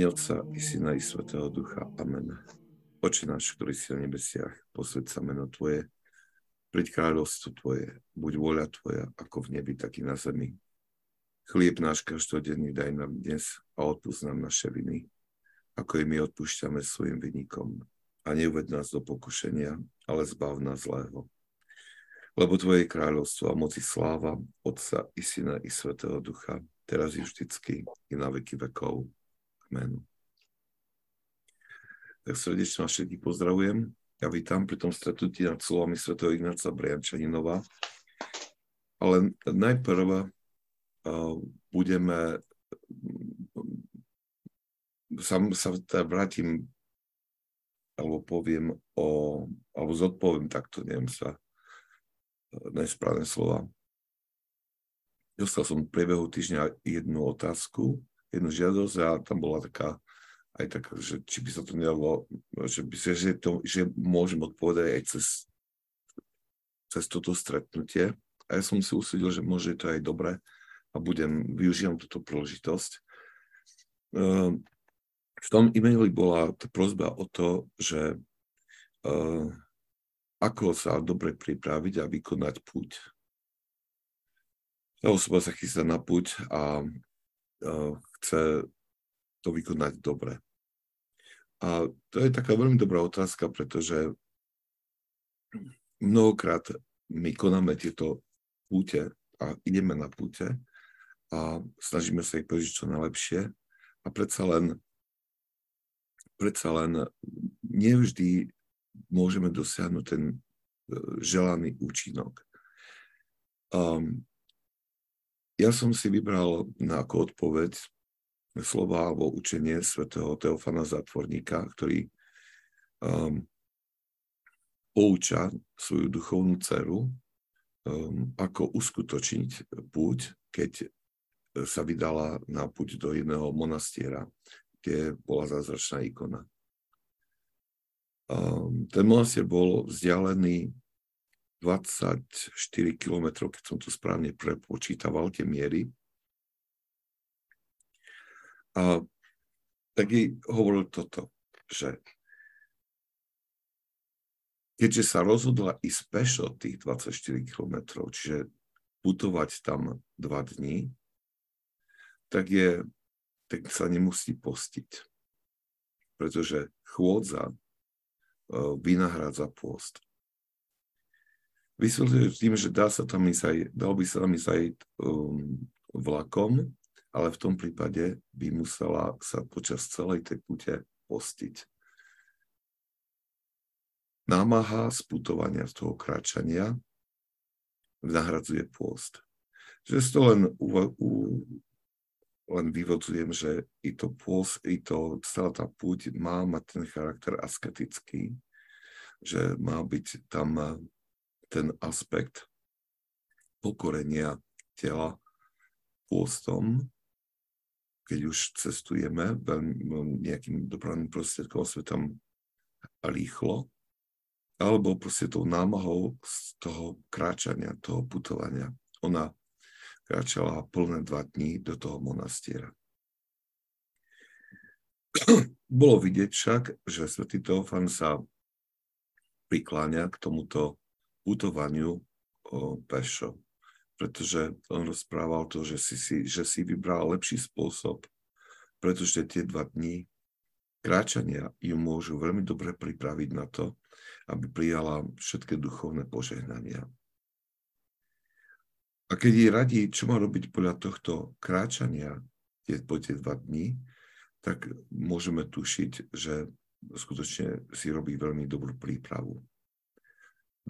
mene Otca i Syna i Svetého Ducha. Amen. Oče náš, ktorý si na nebesiach, posved sa meno Tvoje, príď kráľovstvo Tvoje, buď voľa Tvoja, ako v nebi, tak i na zemi. Chlieb náš každodenný daj nám dnes a odpúsť nám naše viny, ako i my odpúšťame svojim vynikom. A neuved nás do pokušenia, ale zbav nás zlého. Lebo Tvoje kráľovstvo a moci sláva, Otca i Syna i Svetého Ducha, teraz i vždycky, i na veky vekov. Amen. Tak srdečne vás všetkých pozdravujem. Ja vítam pri tom stretnutí nad slovami Sv. Ignáca Briančaninova. Ale najprv uh, budeme sa, sa teda vrátim alebo poviem o, alebo zodpoviem takto, neviem sa, nesprávne slova. Dostal som v priebehu týždňa jednu otázku, jednu žiadosť a tam bola taká, aj taká, že či by sa to nedalo, že, by, že, to, že môžem odpovedať aj cez, cez toto stretnutie. A ja som si usúdil, že môže to aj dobre a budem, využijem túto príležitosť. Ehm, v tom e-maili bola tá prozba o to, že uh, ako sa dobre pripraviť a vykonať púť tá osoba sa chystá na púť a chce to vykonať dobre. A to je taká veľmi dobrá otázka, pretože mnohokrát my konáme tieto púte a ideme na púte a snažíme sa ich prežiť čo najlepšie a predsa len, predsa len nevždy môžeme dosiahnuť ten e, želaný účinok. Um, ja som si vybral na ako odpoveď slova alebo učenie svätého Teofana Zatvorníka, ktorý um, pouča svoju duchovnú dceru, um, ako uskutočniť púť, keď sa vydala na púť do jedného monastiera, kde bola zázračná ikona. Um, ten monastier bol vzdialený 24 km, keď som to správne prepočítaval, tie miery. A tak jej hovoril toto, že keďže sa rozhodla ísť pešo tých 24 km, čiže putovať tam dva dní, tak, je, tak sa nemusí postiť. Pretože chôdza uh, vynahrádza pôst vysvetľuje tým, že dá sa tam ísť aj, dal by sa tam ísť aj um, vlakom, ale v tom prípade by musela sa počas celej tej pute postiť. Námaha z z toho kráčania nahradzuje pôst. Že to len, u, u, len vyvodzujem, že i to pôst, i to celá tá púť má mať ten charakter asketický, že má byť tam ten aspekt pokorenia tela pôstom, keď už cestujeme veľmi, nejakým dopravným prostriedkom svetom rýchlo, alebo proste tou námahou z toho kráčania, toho putovania. Ona kráčala plné dva dní do toho monastiera. Bolo vidieť však, že svätý Teofan sa prikláňa k tomuto putovaniu pešo, pretože on rozprával to, že si, si, že si vybral lepší spôsob, pretože tie dva dní kráčania ju môžu veľmi dobre pripraviť na to, aby prijala všetky duchovné požehnania. A keď jej radí, čo má robiť podľa tohto kráčania tie, po tie dva dní, tak môžeme tušiť, že skutočne si robí veľmi dobrú prípravu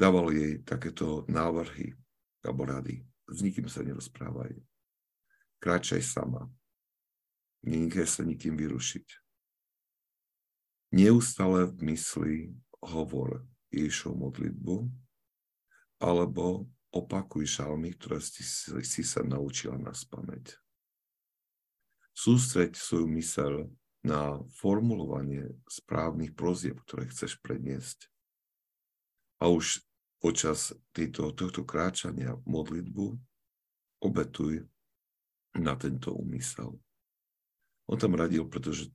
dával jej takéto návrhy alebo rady. S nikým sa nerozprávaj. Kráčaj sama. Nenechaj sa nikým vyrušiť. Neustále v mysli hovor Ježišov modlitbu alebo opakuj žalmy, ktoré si, si sa naučila na spameť. Sústreď svoju mysel na formulovanie správnych prozieb, ktoré chceš predniesť. A už počas týto, tohto kráčania modlitbu obetuj na tento úmysel. On tam radil, pretože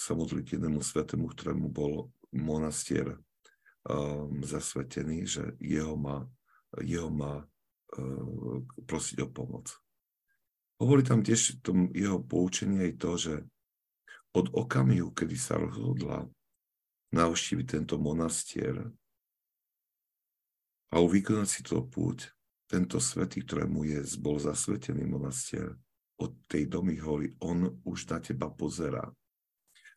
sa modliť jednému svetému, ktorému bol monastier um, zasvetený, že jeho má, jeho má uh, prosiť o pomoc. Hovorí tam tiež tom jeho poučenie aj to, že od okamihu, kedy sa rozhodla navštíviť tento monastier a vykonať si to púť, tento svetý, ktorému je, bol zasvetený monastier, od tej domy hory, on už na teba pozerá,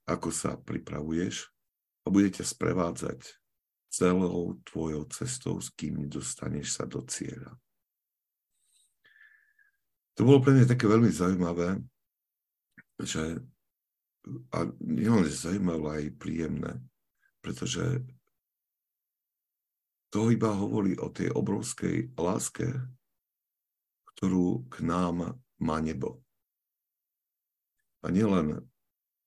ako sa pripravuješ? A bude ťa sprevádzať celou tvojou cestou, s kým nedostaneš sa do cieľa. To bolo pre mňa také veľmi zaujímavé, že a nielen zaujímavé, ale aj príjemné, pretože to iba hovorí o tej obrovskej láske, ktorú k nám má nebo. A nielen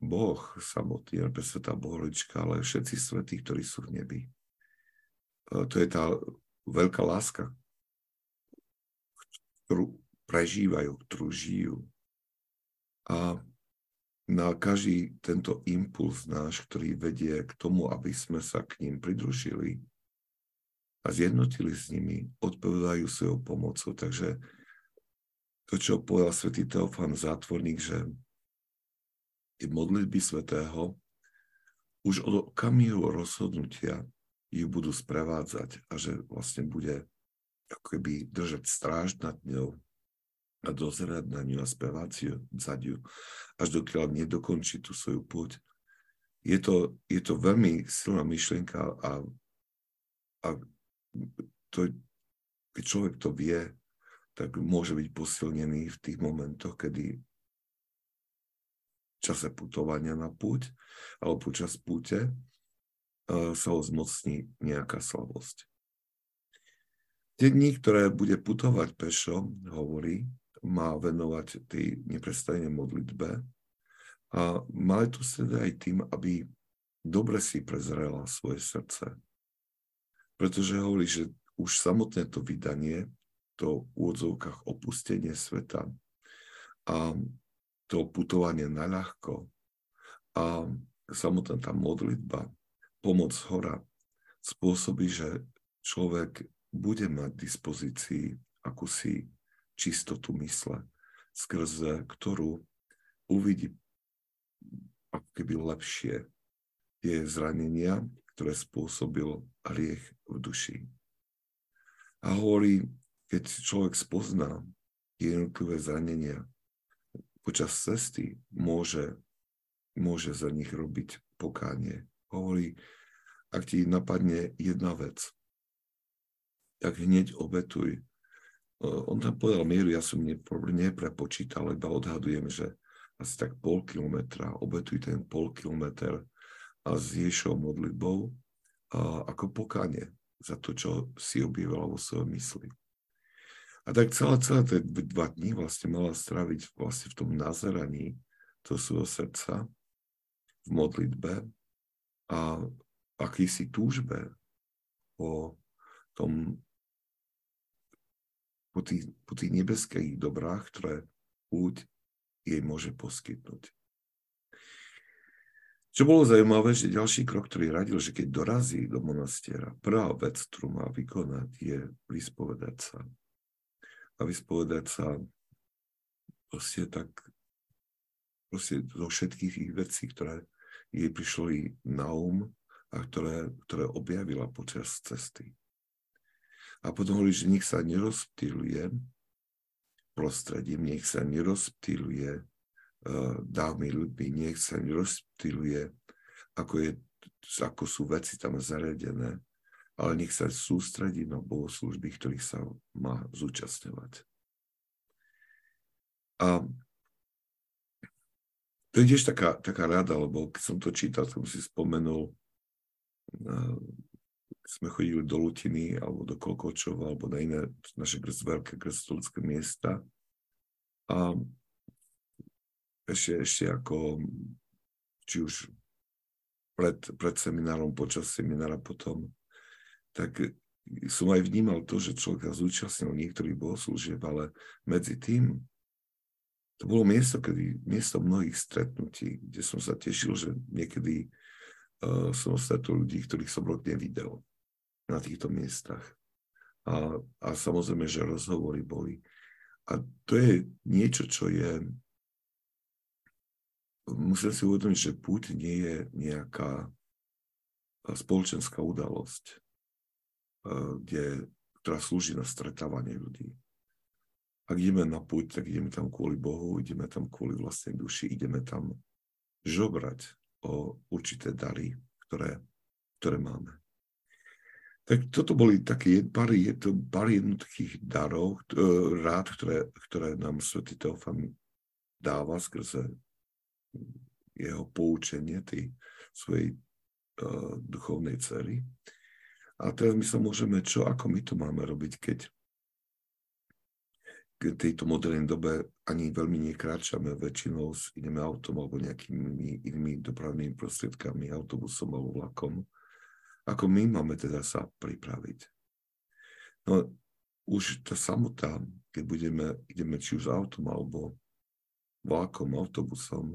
Boh samotný, ale Svetá Boholička, ale všetci svetí, ktorí sú v nebi. To je tá veľká láska, ktorú prežívajú, ktorú žijú. A na každý tento impuls náš, ktorý vedie k tomu, aby sme sa k ním pridružili a zjednotili s nimi, odpovedajú svojou pomocou. Takže to, čo povedal svätý Teofán Zátvorník, že tie modlitby svätého už od okamihu rozhodnutia ju budú sprevádzať a že vlastne bude ako keby držať stráž nad ňou a dozerať na ňu a spevať za ňu, až dokiaľ nedokončí tú svoju púť. Je to, je to veľmi silná myšlienka a, a to, keď človek to vie, tak môže byť posilnený v tých momentoch, kedy v čase putovania na púť alebo počas púte sa ho zmocní nejaká slabosť. Tie dní, ktoré bude putovať pešo, hovorí, má venovať tej neprestajnej modlitbe a má to teda aj tým, aby dobre si prezrela svoje srdce. Pretože hovorí, že už samotné to vydanie, to v úvodzovkách opustenie sveta a to putovanie na ľahko a samotná tá modlitba, pomoc hora, spôsobí, že človek bude mať dispozícii akúsi čistotu mysle, skrze ktorú uvidí ako keby lepšie tie zranenia, ktoré spôsobil hriech v duši. A hovorí, keď človek spozná jednotlivé zranenia, počas cesty môže, môže za nich robiť pokánie. Hovorí, ak ti napadne jedna vec, tak hneď obetuj on tam povedal mieru, ja som neprepočítal, iba odhadujem, že asi tak pol kilometra, obetuj ten pol kilometr a s Ješou modlitbou a ako pokáne za to, čo si objavila vo svojej mysli. A tak celé, celé tie dva dní vlastne mala straviť vlastne v tom nazeraní toho svojho srdca, v modlitbe a akýsi túžbe po tom po tých, po tých nebeských dobrách, ktoré púť jej môže poskytnúť. Čo bolo zaujímavé, že ďalší krok, ktorý radil, že keď dorazí do monastiera, prvá vec, ktorú má vykonať, je vyspovedať sa. A vyspovedať sa proste tak proste zo všetkých tých vecí, ktoré jej prišli na um a ktoré, ktoré objavila počas cesty. A potom hovorí, že nech sa nerozptýluje prostredím, nech sa nerozptýluje dávmi ľuďmi, nech sa nerozptýluje, ako, je, ako sú veci tam zariadené, ale nech sa sústredí na bohoslužby, ktorých sa má zúčastňovať. A to je tiež taká, taká rada, lebo keď som to čítal, som si spomenul uh, sme chodili do Lutiny alebo do Kolkočova alebo na iné naše veľké krstolické miesta. A ešte, ešte ako či už pred, pred seminárom, počas seminára potom, tak som aj vnímal to, že človek sa zúčastnil niektorých bohoslúžieb, ale medzi tým to bolo miesto, kedy, miesto mnohých stretnutí, kde som sa tešil, že niekedy uh, som stretol ľudí, ktorých som rok nevidel na týchto miestach. A, a samozrejme, že rozhovory boli. A to je niečo, čo je... Musím si uvedomiť, že púť nie je nejaká spoločenská udalosť, kde, ktorá slúži na stretávanie ľudí. Ak ideme na púť, tak ideme tam kvôli Bohu, ideme tam kvôli vlastnej duši, ideme tam žobrať o určité dary, ktoré, ktoré máme. Tak toto boli také pár, to pár jednoduchých darov, e, rád, ktoré, ktoré nám Svetý Teofan dáva skrze jeho poučenie tej svojej uh, duchovnej cery. A teraz my sa môžeme, čo, ako my to máme robiť, keď v tejto modernej dobe ani veľmi nekráčame, väčšinou ideme autom alebo nejakými inými dopravnými prostriedkami, autobusom alebo vlakom ako my máme teda sa pripraviť. No už tá samota, keď budeme, ideme či už autom alebo vlakom, autobusom,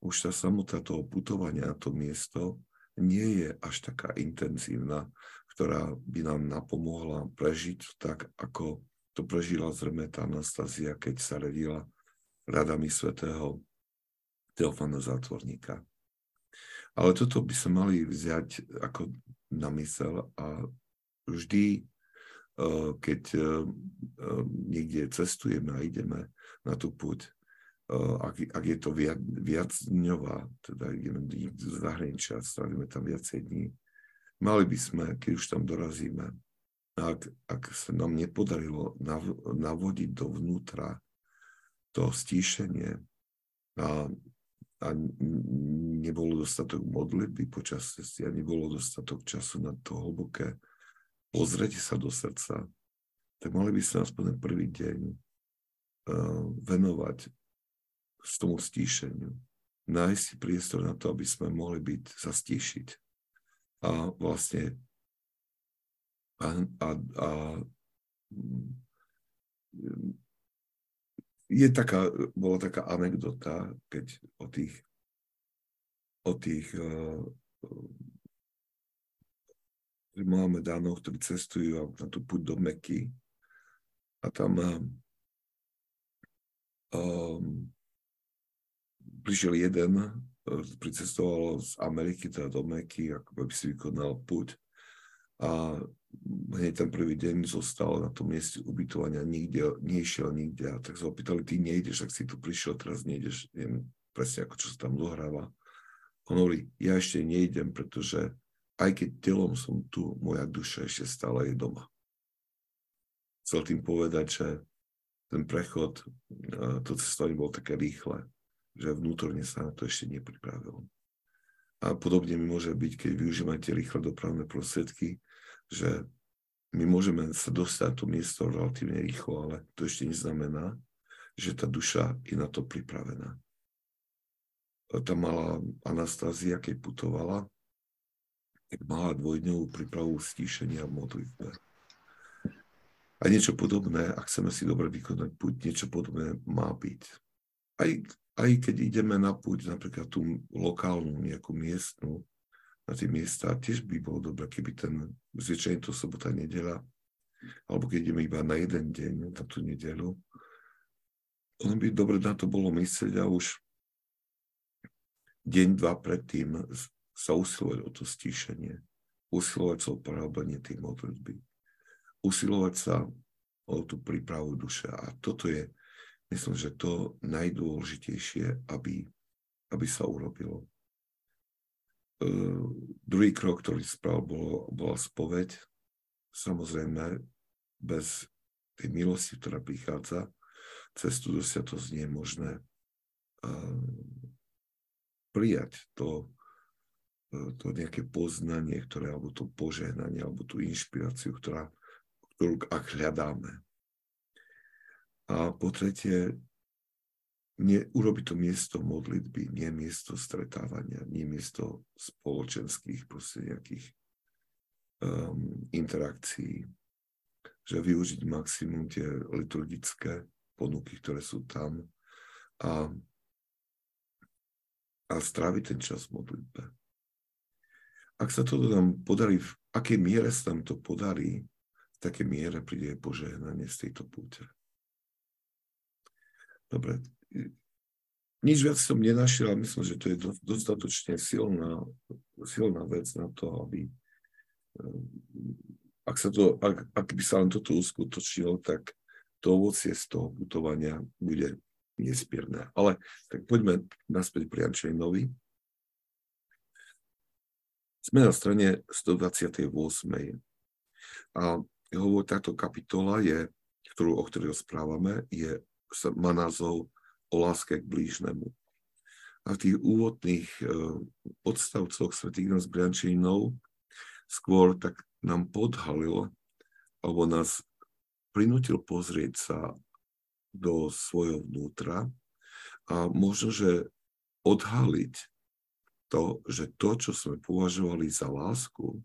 už tá samota toho putovania na to miesto nie je až taká intenzívna, ktorá by nám napomohla prežiť tak, ako to prežila zrejme tá Anastázia, keď sa redila radami svätého Teofana Zátvorníka. Ale toto by sa mali vziať ako na mysel a vždy, eh, keď eh, eh, niekde cestujeme a ideme na tú púť, ak, ak je to viac, viac dňová, teda ideme z zahraničia, strávime tam viacej dní, mali by sme, keď už tam dorazíme, ak, ak sa nám nepodarilo nav, navodiť dovnútra to stíšenie a a nebolo dostatok modlitby počas cesty a nebolo dostatok času na to hlboké pozrieť sa do srdca, tak mali by sa aspoň prvý deň uh, venovať z tomu stíšeniu. Nájsť priestor na to, aby sme mohli byť, sa stíšiť. A vlastne a, a, a je taká, bola taká anekdota, keď o tých, o tých uh, máme dánov, ktorí cestujú na tú púť do Meky a tam um, prišiel jeden, pricestoval z Ameriky, teda do Meky, ako by si vykonal púť a hneď ten prvý deň zostal na tom mieste ubytovania, nikde, nešiel nikde. A tak sa opýtali, ty nejdeš, ak si tu prišiel, teraz nejdeš, neviem presne ako čo sa tam dohráva. On hovorí, ja ešte nejdem, pretože aj keď telom som tu, moja duša ešte stále je doma. Chcel tým povedať, že ten prechod, to cestovanie bolo také rýchle, že vnútorne sa na to ešte nepripravil. A podobne môže byť, keď využívate rýchle dopravné prostriedky, že my môžeme sa dostať na to miesto relatívne rýchlo, ale to ešte neznamená, že tá duša je na to pripravená. Tá malá Anastázia, keď putovala, tak mala dvojdňovú prípravu stíšenia v modlitbe. A niečo podobné, ak chceme si dobre vykonať púť, niečo podobné má byť. Aj, aj keď ideme na púť, napríklad tú lokálnu, nejakú miestnu, na tie miesta. Tiež by bolo dobré, keby ten zvyčajne to sobota, nedela, alebo keď ideme iba na jeden deň, na tú nedelu, ono by dobre na to bolo myslieť a už deň, dva predtým sa usilovať o to stíšenie, usilovať sa o porábanie tej modlitby, usilovať sa o tú prípravu duše. A toto je, myslím, že to najdôležitejšie, aby, aby sa urobilo. Uh, druhý krok, ktorý spravil, bolo, bola spoveď. Samozrejme, bez tej milosti, ktorá prichádza, cestu do sviatosť nie je možné uh, prijať to, uh, to nejaké poznanie, ktoré, alebo to požehnanie, alebo tú inšpiráciu, ktorá, ktorú ak hľadáme. A po tretie, nie, urobiť to miesto modlitby, nie miesto stretávania, nie miesto spoločenských proste nejakých um, interakcií, že využiť maximum tie liturgické ponuky, ktoré sú tam a, a stráviť ten čas v modlitbe. Ak sa to nám podarí, v akej miere sa nám to podarí, v takej miere príde požehnanie z tejto púte. Dobre. Nič viac som nenašiel, ale myslím, že to je dostatočne silná, silná vec na to, aby ak, sa to, ak, ak by sa len toto uskutočnilo, tak to ovocie z toho putovania bude nespierne. Ale tak poďme naspäť pri Jančejnovi. Sme na strane 128. A hovor, táto kapitola je, ktorú, o ktorej rozprávame, je, má názov o láske k blížnemu. A v tých úvodných uh, odstavcoch svätých nás Briančinov skôr tak nám podhalil, alebo nás prinútil pozrieť sa do svojho vnútra a možno, že odhaliť to, že to, čo sme považovali za lásku,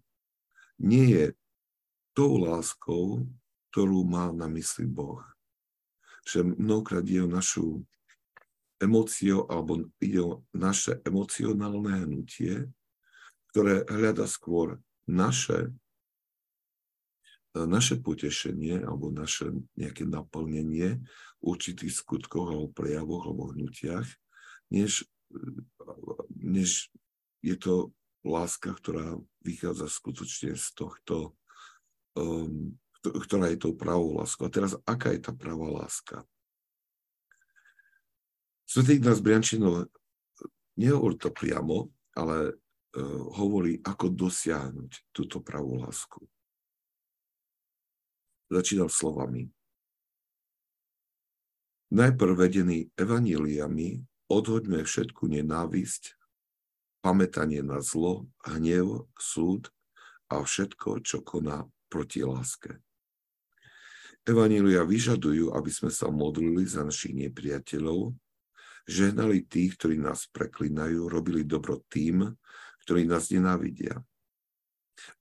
nie je tou láskou, ktorú má na mysli Boh. Že mnohokrát je o našu emóciu alebo ide o naše emocionálne hnutie, ktoré hľada skôr naše, e, naše potešenie alebo naše nejaké naplnenie určitých skutkoch alebo prejavoch alebo hnutiach, než, e, než je to láska, ktorá vychádza skutočne z tohto, um, ktorá je tou pravou láskou. A teraz, aká je tá pravá láska? Svetý Ignác Briančinov nehovorí to priamo, ale E, hovorí, ako dosiahnuť túto pravú lásku. Začínam slovami. Najprv vedený evaníliami odhoďme všetku nenávisť, pamätanie na zlo, hnev, súd a všetko, čo koná proti láske. Evanília vyžadujú, aby sme sa modlili za našich nepriateľov, žehnali tých, ktorí nás preklinajú, robili dobro tým, ktorí nás nenávidia.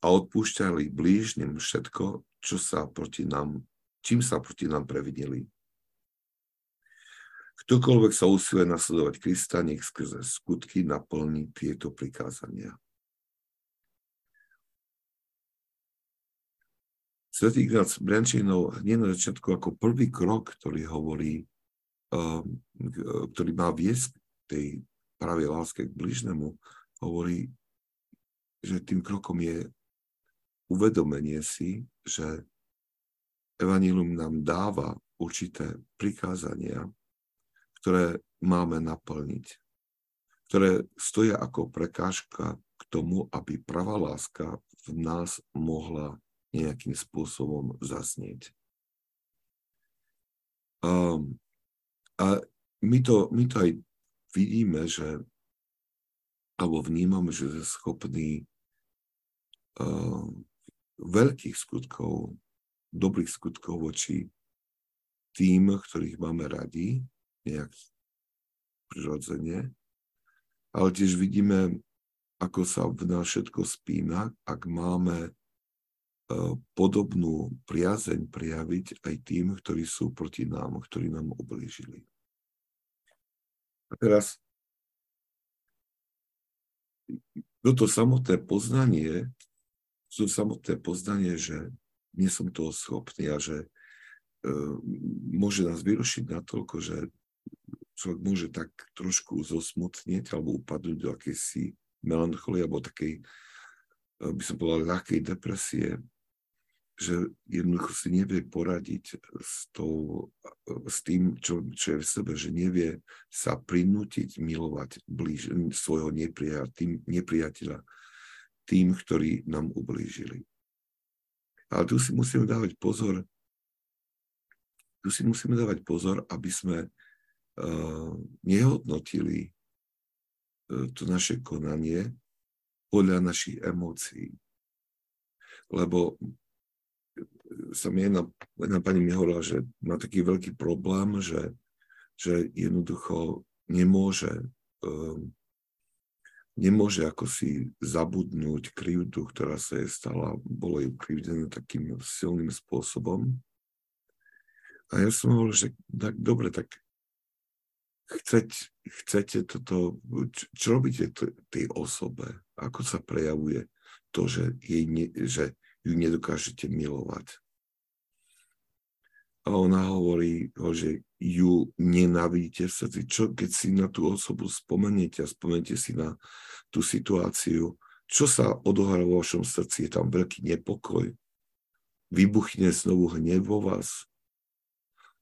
A odpúšťali blížnym všetko, čo sa proti nám, čím sa proti nám previnili. Ktokoľvek sa usiluje nasledovať Krista, nech skrze skutky naplní tieto prikázania. Svetý Ignác Briančinov hneď na začiatku ako prvý krok, ktorý hovorí, um, ktorý má viesť tej pravej láske k bližnému, hovorí, že tým krokom je uvedomenie si, že Evangelium nám dáva určité prikázania, ktoré máme naplniť, ktoré stoja ako prekážka k tomu, aby pravá láska v nás mohla nejakým spôsobom zasnieť. Um, a my to, my to aj vidíme, že alebo vnímam, že je schopný uh, veľkých skutkov, dobrých skutkov voči tým, ktorých máme radi, nejak prirodzene, ale tiež vidíme, ako sa v nás všetko spína, ak máme podobnú priazeň prijaviť aj tým, ktorí sú proti nám, ktorí nám oblížili. A teraz toto samotné poznanie, to samotné poznanie, že nie som toho schopný a že e, môže nás vyrušiť natoľko, že človek môže tak trošku zosmutnieť alebo upadnúť do akejsi melancholie alebo takej, e, by som povedal, ľahkej depresie, že jednoducho si nevie poradiť s, tou, s tým, čo, čo je v sebe, že nevie sa prinútiť milovať blíž, svojho nepriateľa tým, nepriateľa, tým, ktorí nám ublížili. Ale tu si musíme dávať pozor, tu si musíme dávať pozor, aby sme uh, nehodnotili uh, to naše konanie podľa našich emócií. Lebo sa mi jedna, jedna pani mi hovorila, že má taký veľký problém, že, že jednoducho nemôže, um, nemôže ako si zabudnúť krivdu, ktorá sa jej stala, bolo ju krivdené takým silným spôsobom. A ja som hovoril, že tak dobre, tak chceť, chcete toto, čo, čo robíte t- tej osobe? Ako sa prejavuje to, že, jej ne, že ju nedokážete milovať? A ona hovorí, že ju nenávidíte v srdci. Čo, keď si na tú osobu spomeniete a spomeniete si na tú situáciu, čo sa odohrá vo vašom srdci? Je tam veľký nepokoj? Vybuchne znovu hnev vo vás?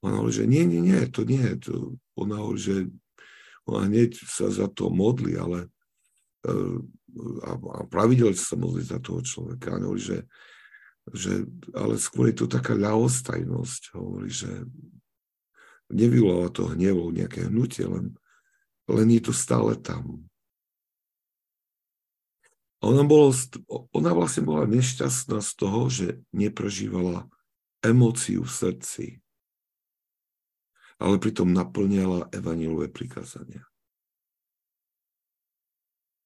Ona hovorí, že nie, nie, nie, to nie. To, ona hovorí, že ona hneď sa za to modlí, ale e, a, a pravidelne sa modlí za toho človeka. A hovorí, že, že, ale skôr je to taká ľahostajnosť. Hovorí, že nevyvoláva to hnevo, nejaké hnutie, len, len je to stále tam. Ona, bolo, ona vlastne bola nešťastná z toho, že neprežívala emóciu v srdci ale pritom naplňala evanílové prikázania.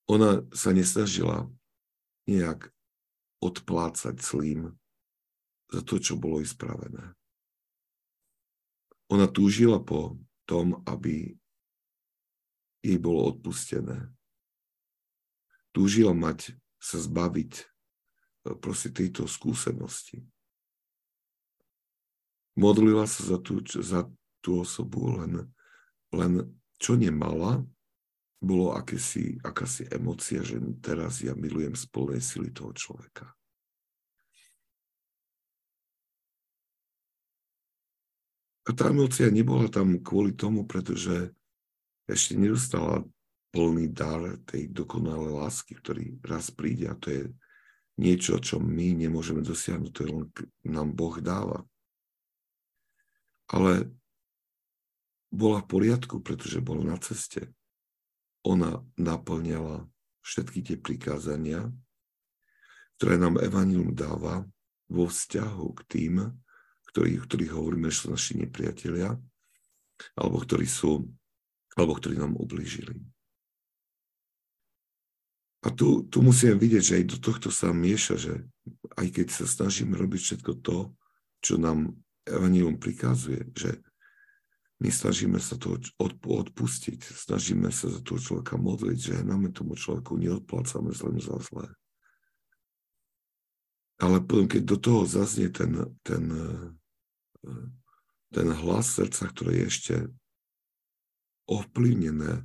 Ona sa nesnažila nejak odplácať zlým za to, čo bolo ispravené. Ona túžila po tom, aby jej bolo odpustené. Túžila mať, sa zbaviť e, proste tejto skúsenosti. Modlila sa za, tú, za tú osobu, len, len čo nemala, bolo akési, akási emocia, že teraz ja milujem z plnej sily toho človeka. A tá emocia nebola tam kvôli tomu, pretože ešte nedostala plný dar tej dokonalej lásky, ktorý raz príde a to je niečo, čo my nemôžeme dosiahnuť, to je len nám Boh dáva. Ale bola v poriadku, pretože bol na ceste. Ona naplňala všetky tie prikázania, ktoré nám Evangelium dáva vo vzťahu k tým, ktorých, ktorých hovoríme, že sú naši nepriatelia, alebo ktorí sú, alebo ktorí nám ublížili. A tu, tu musíme vidieť, že aj do tohto sa mieša, že aj keď sa snažíme robiť všetko to, čo nám Evangelium prikazuje, že my snažíme sa to odpustiť, snažíme sa za toho človeka modliť, že nám tomu človeku neodplácame zlem za zlé. Ale potom, keď do toho zaznie ten, ten, ten hlas srdca, ktoré je ešte ovplyvnené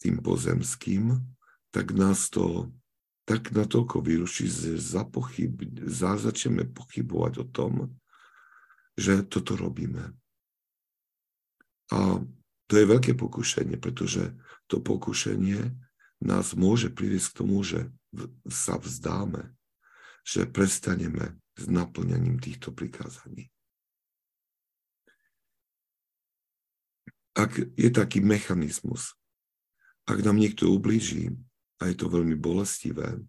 tým pozemským, tak nás to tak natoľko vyruší, že za pochyb, za začneme pochybovať o tom, že toto robíme a to je veľké pokušenie, pretože to pokušenie nás môže priviesť k tomu, že sa vzdáme, že prestaneme s naplňaním týchto prikázaní. Ak je taký mechanizmus, ak nám niekto ublíží a je to veľmi bolestivé,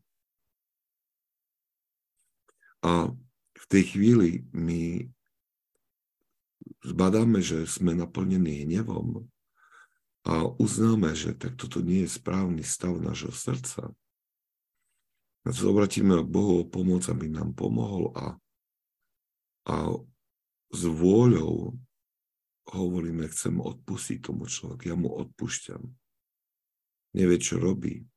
a v tej chvíli my zbadáme, že sme naplnení hnevom a uznáme, že tak toto nie je správny stav nášho srdca, a sa obratíme k Bohu o pomoc, aby nám pomohol a, a s vôľou hovoríme, chcem odpustiť tomu človeku, ja mu odpúšťam. Nevie, čo robí.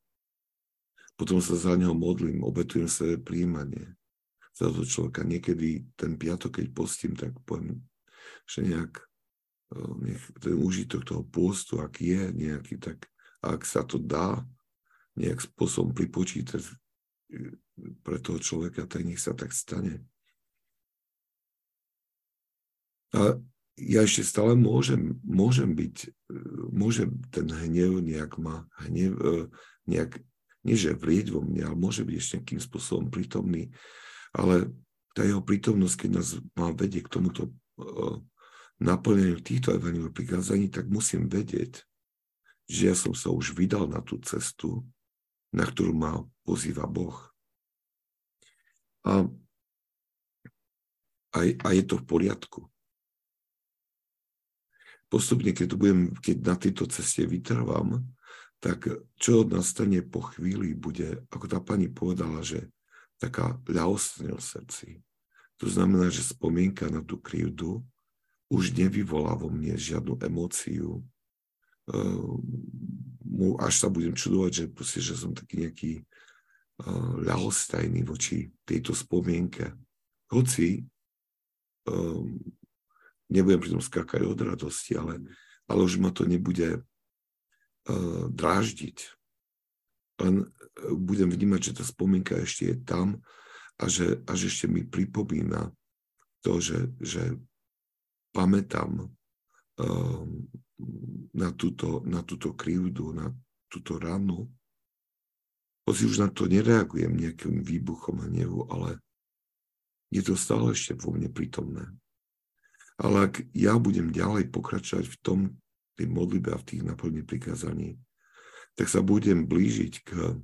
Potom sa za neho modlím, obetujem svoje príjmanie za to človeka. Niekedy ten piatok, keď postím, tak poviem, že nejak e, nech ten užitok toho pôstu, ak je nejaký, tak ak sa to dá nejak spôsobom pripočítať e, pre toho človeka, tak nech sa tak stane. A ja ešte stále môžem, môžem byť, e, môže ten hnev nejak ma, hnev, nejak, nie že vrieť vo mne, ale môže byť ešte nejakým spôsobom prítomný, ale tá jeho prítomnosť, keď nás má vedie k tomuto naplneniu týchto evangelov prikázaní, tak musím vedieť, že ja som sa už vydal na tú cestu, na ktorú ma pozýva Boh. A, a, a je to v poriadku. Postupne, keď, budem, keď na tejto ceste vytrvám, tak čo nastane po chvíli bude, ako tá pani povedala, že taká ľahosť v srdci. To znamená, že spomienka na tú krivdu už nevyvolá vo mne žiadnu emóciu, mu až sa budem čudovať, že, proste, že som taký nejaký uh, ľahostajný voči tejto spomienke. Hoci um, nebudem pri tom skákať od radosti, ale, ale už ma to nebude uh, dráždiť. Len uh, budem vnímať, že tá spomienka ešte je tam a že, a že ešte mi pripomína to, že, že pamätám um, na túto, na túto krivdu, na túto ranu. Hoci už na to nereagujem nejakým výbuchom hnevu, ale je to stále ešte vo mne prítomné. Ale ak ja budem ďalej pokračovať v tom, tej modlibe a v tých naplne prikázaní, tak sa budem blížiť k,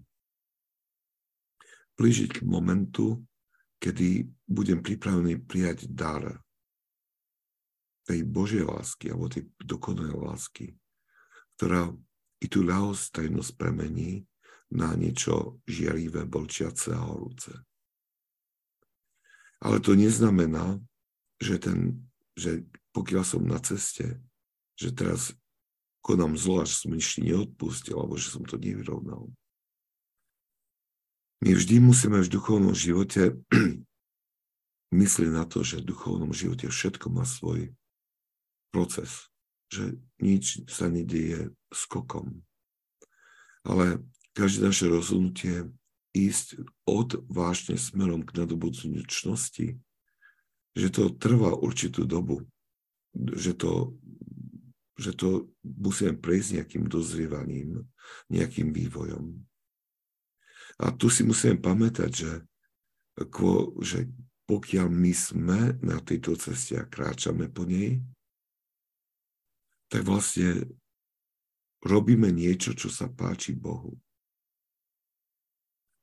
blížiť k momentu, kedy budem pripravený prijať dar tej Božej lásky alebo tej dokonalej lásky, ktorá i tú ľahostajnosť premení na niečo žiarivé, bolčiace a horúce. Ale to neznamená, že, ten, že pokiaľ som na ceste, že teraz konám zlo, že som ešte neodpustil, alebo že som to nevyrovnal. My vždy musíme v duchovnom živote myslieť na to, že v duchovnom živote všetko má svoj proces, že nič sa nedieje skokom. Ale každé naše rozhodnutie ísť od vážne smerom k nadobudnúčnosti, že to trvá určitú dobu, že to, že to musíme prejsť nejakým dozrievaním, nejakým vývojom. A tu si musíme pamätať, že, že pokiaľ my sme na tejto ceste a kráčame po nej, tak vlastne robíme niečo, čo sa páči Bohu.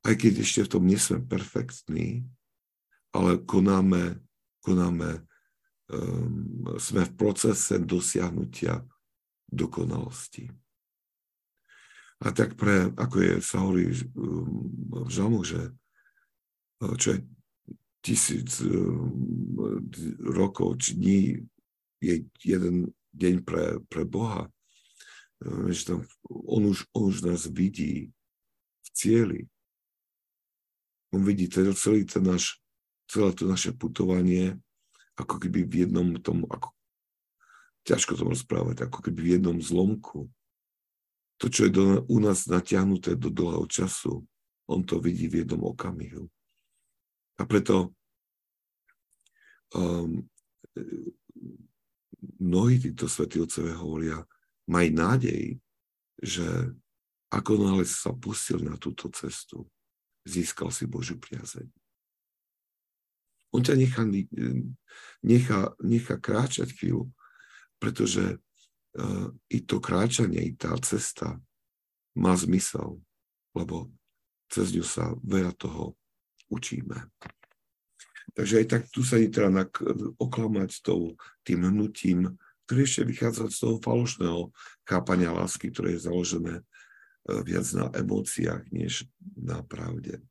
Aj keď ešte v tom nie sme perfektní, ale konáme, konáme um, sme v procese dosiahnutia dokonalosti. A tak pre, ako je, sa hovorí um, v žalmu, že uh, čo je tisíc um, rokov či dní, je jeden deň pre, pre Boha. E, že tam, on, už, on už nás vidí v cieli. On vidí teda celý ten náš, celé to naše putovanie, ako keby v jednom tom, ako, ťažko to rozprávať, ako keby v jednom zlomku. To, čo je do, u nás natiahnuté do dlhého času, on to vidí v jednom okamihu. A preto um, mnohí títo svätí otcovia hovoria, maj nádej, že ako náhle sa pustil na túto cestu, získal si Božiu priazeň. On ťa nechá, nechá, nechá kráčať chvíľu, pretože i to kráčanie, i tá cesta má zmysel, lebo cez ňu sa veľa toho učíme. Takže aj tak tu sa netreba oklamať tou, tým hnutím, ktoré ešte vychádza z toho falošného chápania lásky, ktoré je založené e, viac na emóciách, než na pravde.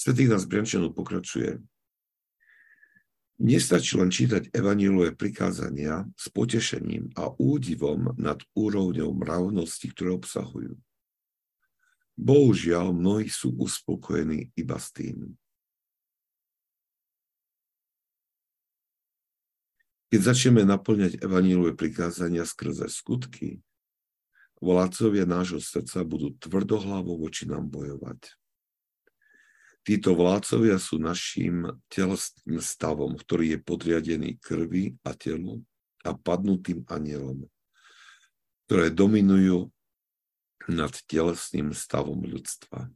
Svetý nás Briančanov pokračuje. Nestačí len čítať evanílové prikázania s potešením a údivom nad úrovňou mravnosti, ktoré obsahujú. Bohužiaľ, mnohí sú uspokojení iba s tým. Keď začneme naplňať evanílové prikázania skrze skutky, vládcovia nášho srdca budú tvrdohlavo voči nám bojovať. Títo vládcovia sú našim telesným stavom, ktorý je podriadený krvi a telu a padnutým anielom, ktoré dominujú nad telesným stavom ľudstva.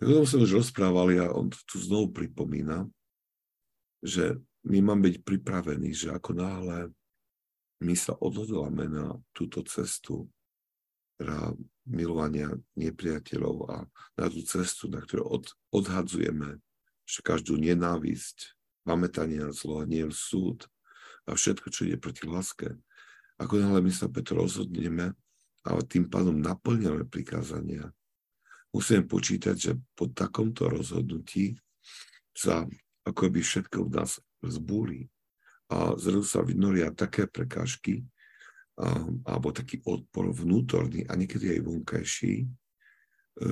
Tak o tom som už rozprával a on tu znovu pripomína, že my máme byť pripravení, že ako náhle my sa odhodláme na túto cestu teda milovania nepriateľov a na tú cestu, na ktorú od, odhadzujeme každú nenávisť, pamätanie na zlo a nie súd a všetko, čo ide proti láske. Ako náhle my sa Petro rozhodneme ale tým pádom naplňame prikázania. Musíme počítať, že po takomto rozhodnutí sa ako by všetko v nás zbúri a zrazu sa vynoria také prekážky, a, alebo taký odpor vnútorný a niekedy aj vonkajší, e,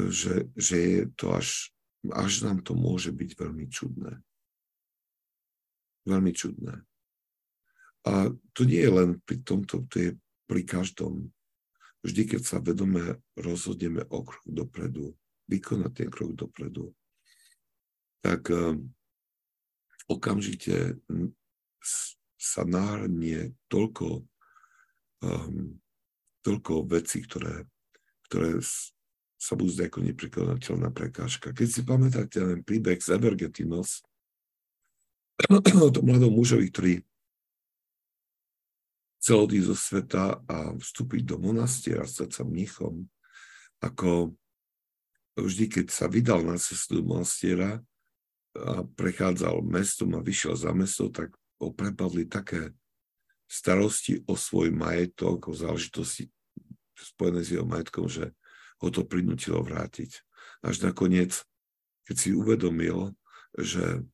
že, že je to až, až nám to môže byť veľmi čudné. Veľmi čudné. A to nie je len pri tomto, to je pri každom. Vždy, keď sa vedome rozhodneme o krok dopredu, vykonať ten krok dopredu, tak um, okamžite sa náhrnie toľko, um, toľko vecí, ktoré, ktoré sa budú zdať ako neprekonateľná prekážka. Keď si pamätáte ten príbeh z Evergetinos, o tom mladom mužovi, ktorý chcel odísť zo sveta a vstúpiť do monastiera, stať sa mnichom, ako vždy, keď sa vydal na cestu do monastiera a prechádzal mestom a vyšiel za mesto, tak ho prepadli také starosti o svoj majetok, o záležitosti spojené s jeho majetkom, že ho to prinútilo vrátiť. Až nakoniec, keď si uvedomil, že,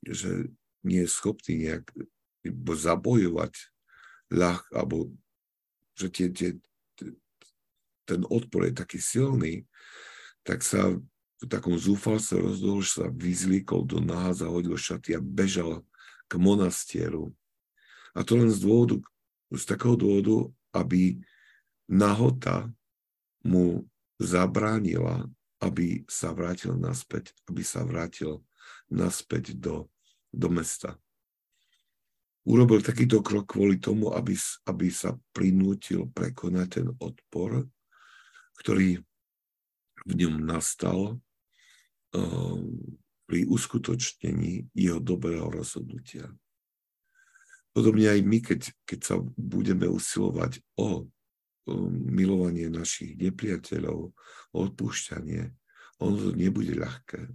že nie je schopný nejak zabojovať ľah, alebo že tie, tie, ten odpor je taký silný, tak sa v takom zúfalstve rozhodol, že sa vyzlíkol do náha, zahodil šaty a bežal k monastieru. A to len z dôvodu, z takého dôvodu, aby nahota mu zabránila, aby sa vrátil naspäť, aby sa vrátil naspäť do, do mesta urobil takýto krok kvôli tomu, aby, aby sa prinútil prekonať ten odpor, ktorý v ňom nastal uh, pri uskutočnení jeho dobrého rozhodnutia. Podobne aj my, keď, keď sa budeme usilovať o milovanie našich nepriateľov, o odpúšťanie, ono to nebude ľahké.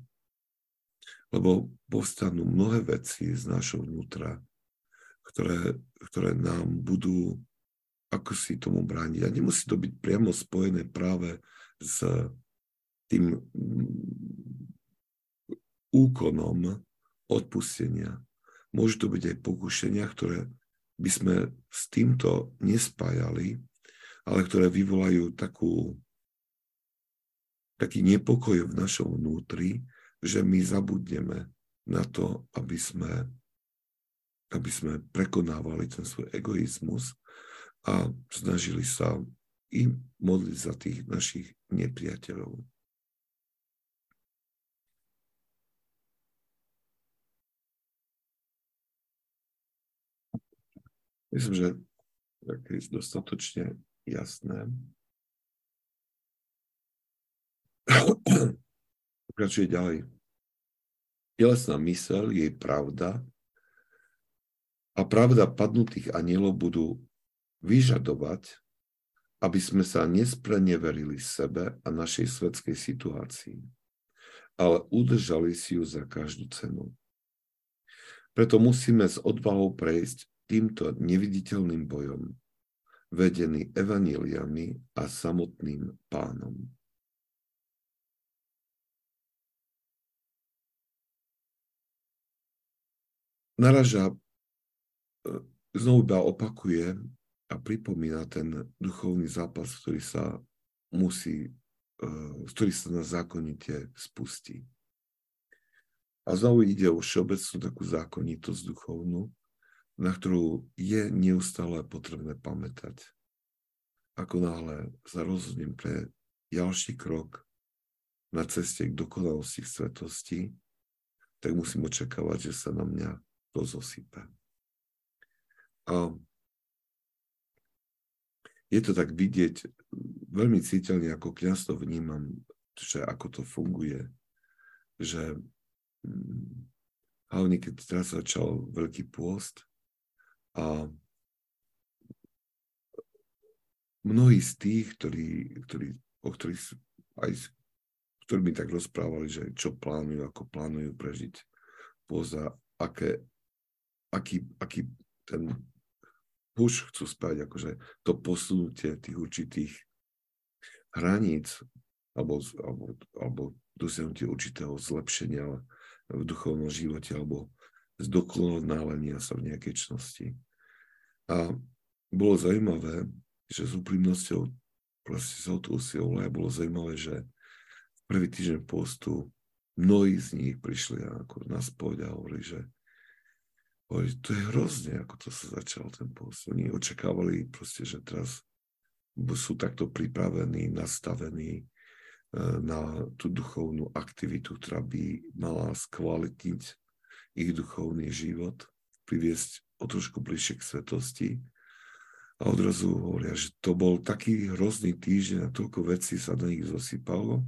Lebo povstanú mnohé veci z našho vnútra, ktoré, ktoré nám budú ako si tomu brániť. A nemusí to byť priamo spojené práve s tým mm, úkonom odpustenia. Môžu to byť aj pokušenia, ktoré by sme s týmto nespájali, ale ktoré vyvolajú takú, taký nepokoj v našom vnútri, že my zabudneme na to, aby sme aby sme prekonávali ten svoj egoizmus a snažili sa im modliť za tých našich nepriateľov. Myslím, že je dostatočne jasné. Pokračuje ďalej. Telesná mysel, jej pravda, a pravda padnutých anielov budú vyžadovať, aby sme sa nespreneverili sebe a našej svetskej situácii, ale udržali si ju za každú cenu. Preto musíme s odvahou prejsť týmto neviditeľným bojom, vedený evaníliami a samotným pánom. Naraža znovu iba opakuje a pripomína ten duchovný zápas, ktorý sa musí, e, ktorý sa na zákonite spustí. A znovu ide o všeobecnú takú zákonitosť duchovnú, na ktorú je neustále potrebné pamätať. Ako náhle sa rozhodnem pre ďalší krok na ceste k dokonalosti v svetosti, tak musím očakávať, že sa na mňa to zosype. A je to tak vidieť, veľmi citeľne ako kniaz to vnímam, že ako to funguje, že hm, hlavne keď teraz začal Veľký pôst a mnohí z tých, ktorí, ktorí, o ktorých aj ktorí mi tak rozprávali, že čo plánujú, ako plánujú prežiť poza, aké, aký, aký ten už chcú spať, akože to posunutie tých určitých hraníc alebo, alebo, alebo dosiahnutie určitého zlepšenia v duchovnom živote alebo zdokonalenia sa v nejakej čnosti. A bolo zaujímavé, že s úprimnosťou proste sa to usilovalo a bolo zaujímavé, že v prvý týždeň postu mnohí z nich prišli ako nás povedia a hovorili, že hovorili, to je hrozne, ako to sa začal ten post. Oni očakávali proste, že teraz sú takto pripravení, nastavení e, na tú duchovnú aktivitu, ktorá by mala skvalitniť ich duchovný život, priviesť o trošku bližšie k svetosti. A odrazu hovoria, že to bol taký hrozný týždeň a toľko vecí sa na nich zosypalo.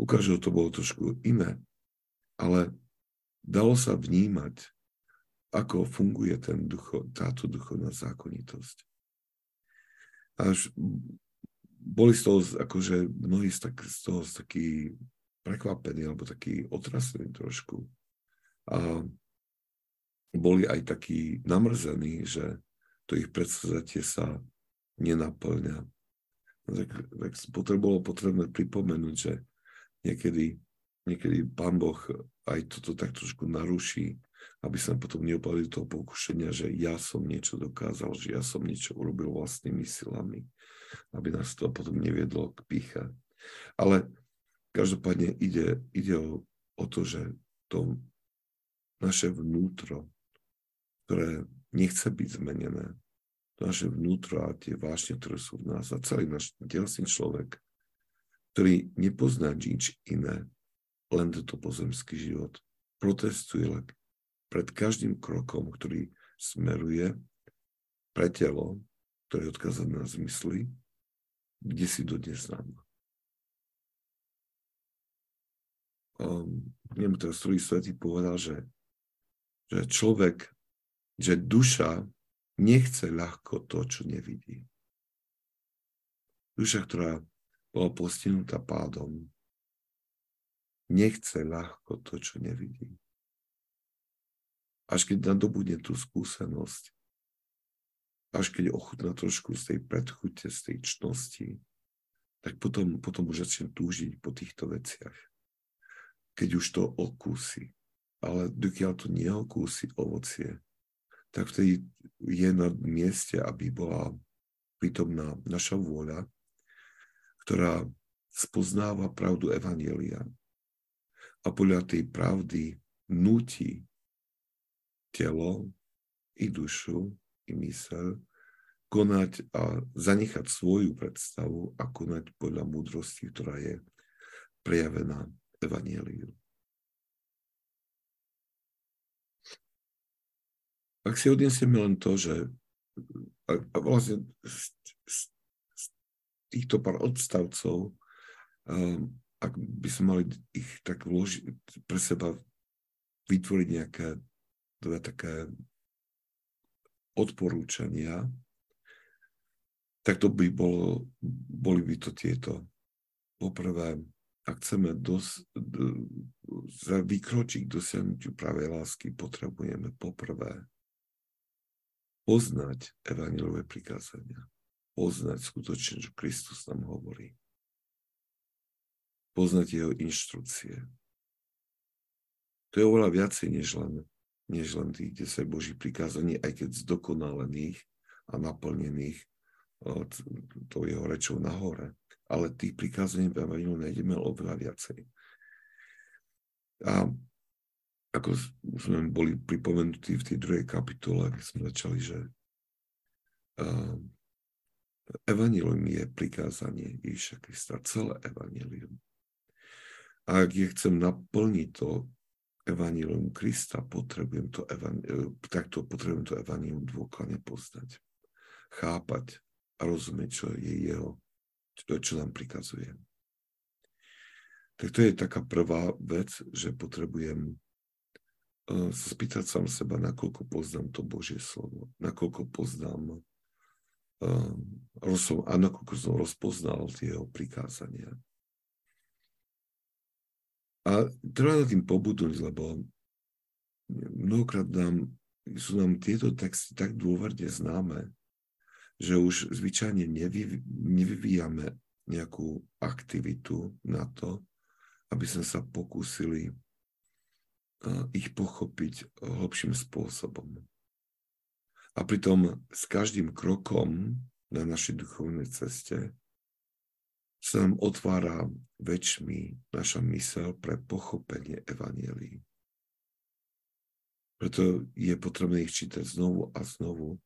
U každého to bolo trošku iné, ale dalo sa vnímať, ako funguje ten ducho, táto duchovná zákonitosť až boli z toho, akože mnohí z, tak, z toho takí prekvapení alebo takí otrasení trošku. A boli aj takí namrzení, že to ich predsazatie sa nenaplňa. Tak, tak bolo potrebné pripomenúť, že niekedy, niekedy Pán Boh aj toto tak trošku naruší aby sme potom neopadli toho pokušenia, že ja som niečo dokázal, že ja som niečo urobil vlastnými silami, aby nás to potom neviedlo k píche. Ale každopádne ide, ide o, o to, že to naše vnútro, ktoré nechce byť zmenené, naše vnútro a tie vášne, ktoré sú v nás a celý náš telesný človek, ktorý nepozná nič iné, len tento pozemský život, protestuje pred každým krokom, ktorý smeruje pre telo, ktoré je odkazané na zmysly, kde si dodnes nám. Um, neviem, teraz druhý svetý povedal, že, že človek, že duša nechce ľahko to, čo nevidí. Duša, ktorá bola postihnutá pádom, nechce ľahko to, čo nevidí až keď nadobudne tú skúsenosť, až keď ochutná trošku z tej predchute, z tej čnosti, tak potom, potom už začne túžiť po týchto veciach. Keď už to okúsi. Ale dokiaľ to neokúsi ovocie, tak vtedy je na mieste, aby bola prítomná naša vôľa, ktorá spoznáva pravdu Evanielia a podľa tej pravdy nutí telo, i dušu, i mysel, konať a zanechať svoju predstavu a konať podľa múdrosti, ktorá je prejavená v Ak si odniesieme len to, že a, a vlastne z, z, z týchto pár odstavcov, um, ak by sme mali ich tak vložiť pre seba vytvoriť nejaké dve také odporúčania, tak to by bolo, boli by to tieto. Poprvé, ak chceme dos, za vykročiť k dosiahnutiu pravej lásky, potrebujeme poprvé poznať evangelové prikázania. Poznať skutočne, čo Kristus nám hovorí. Poznať jeho inštrukcie. To je oveľa viacej, než len než len tých 10 Božích prikázaní, aj keď zdokonalených a naplnených to jeho rečou nahore. Ale tých prikázaní v Evangeliu nájdeme oveľa viacej. A ako sme boli pripomenutí v tej druhej kapitole, keď sme začali, že uh, Evangelium je prikázanie Ježiša Krista, celé Evangelium. A ak je chcem naplniť to evanílium Krista, potrebujem to, evan, e, takto potrebujem to evanílium dôkladne poznať, chápať a rozumieť, čo je jeho, čo, čo nám prikazuje. Tak to je taká prvá vec, že potrebujem spýtať sám seba, nakoľko poznám to Božie slovo, nakoľko poznám uh, a nakoľko som rozpoznal tie jeho prikázania. A treba na tým pobudnúť, lebo mnohokrát nám, sú nám tieto texty tak dôverne známe, že už zvyčajne nevy, nevyvíjame nejakú aktivitu na to, aby sme sa pokúsili ich pochopiť hlbším spôsobom. A pritom s každým krokom na našej duchovnej ceste sa nám otvára väčšmi naša mysel pre pochopenie Evanielii. Preto je potrebné ich čítať znovu a znovu,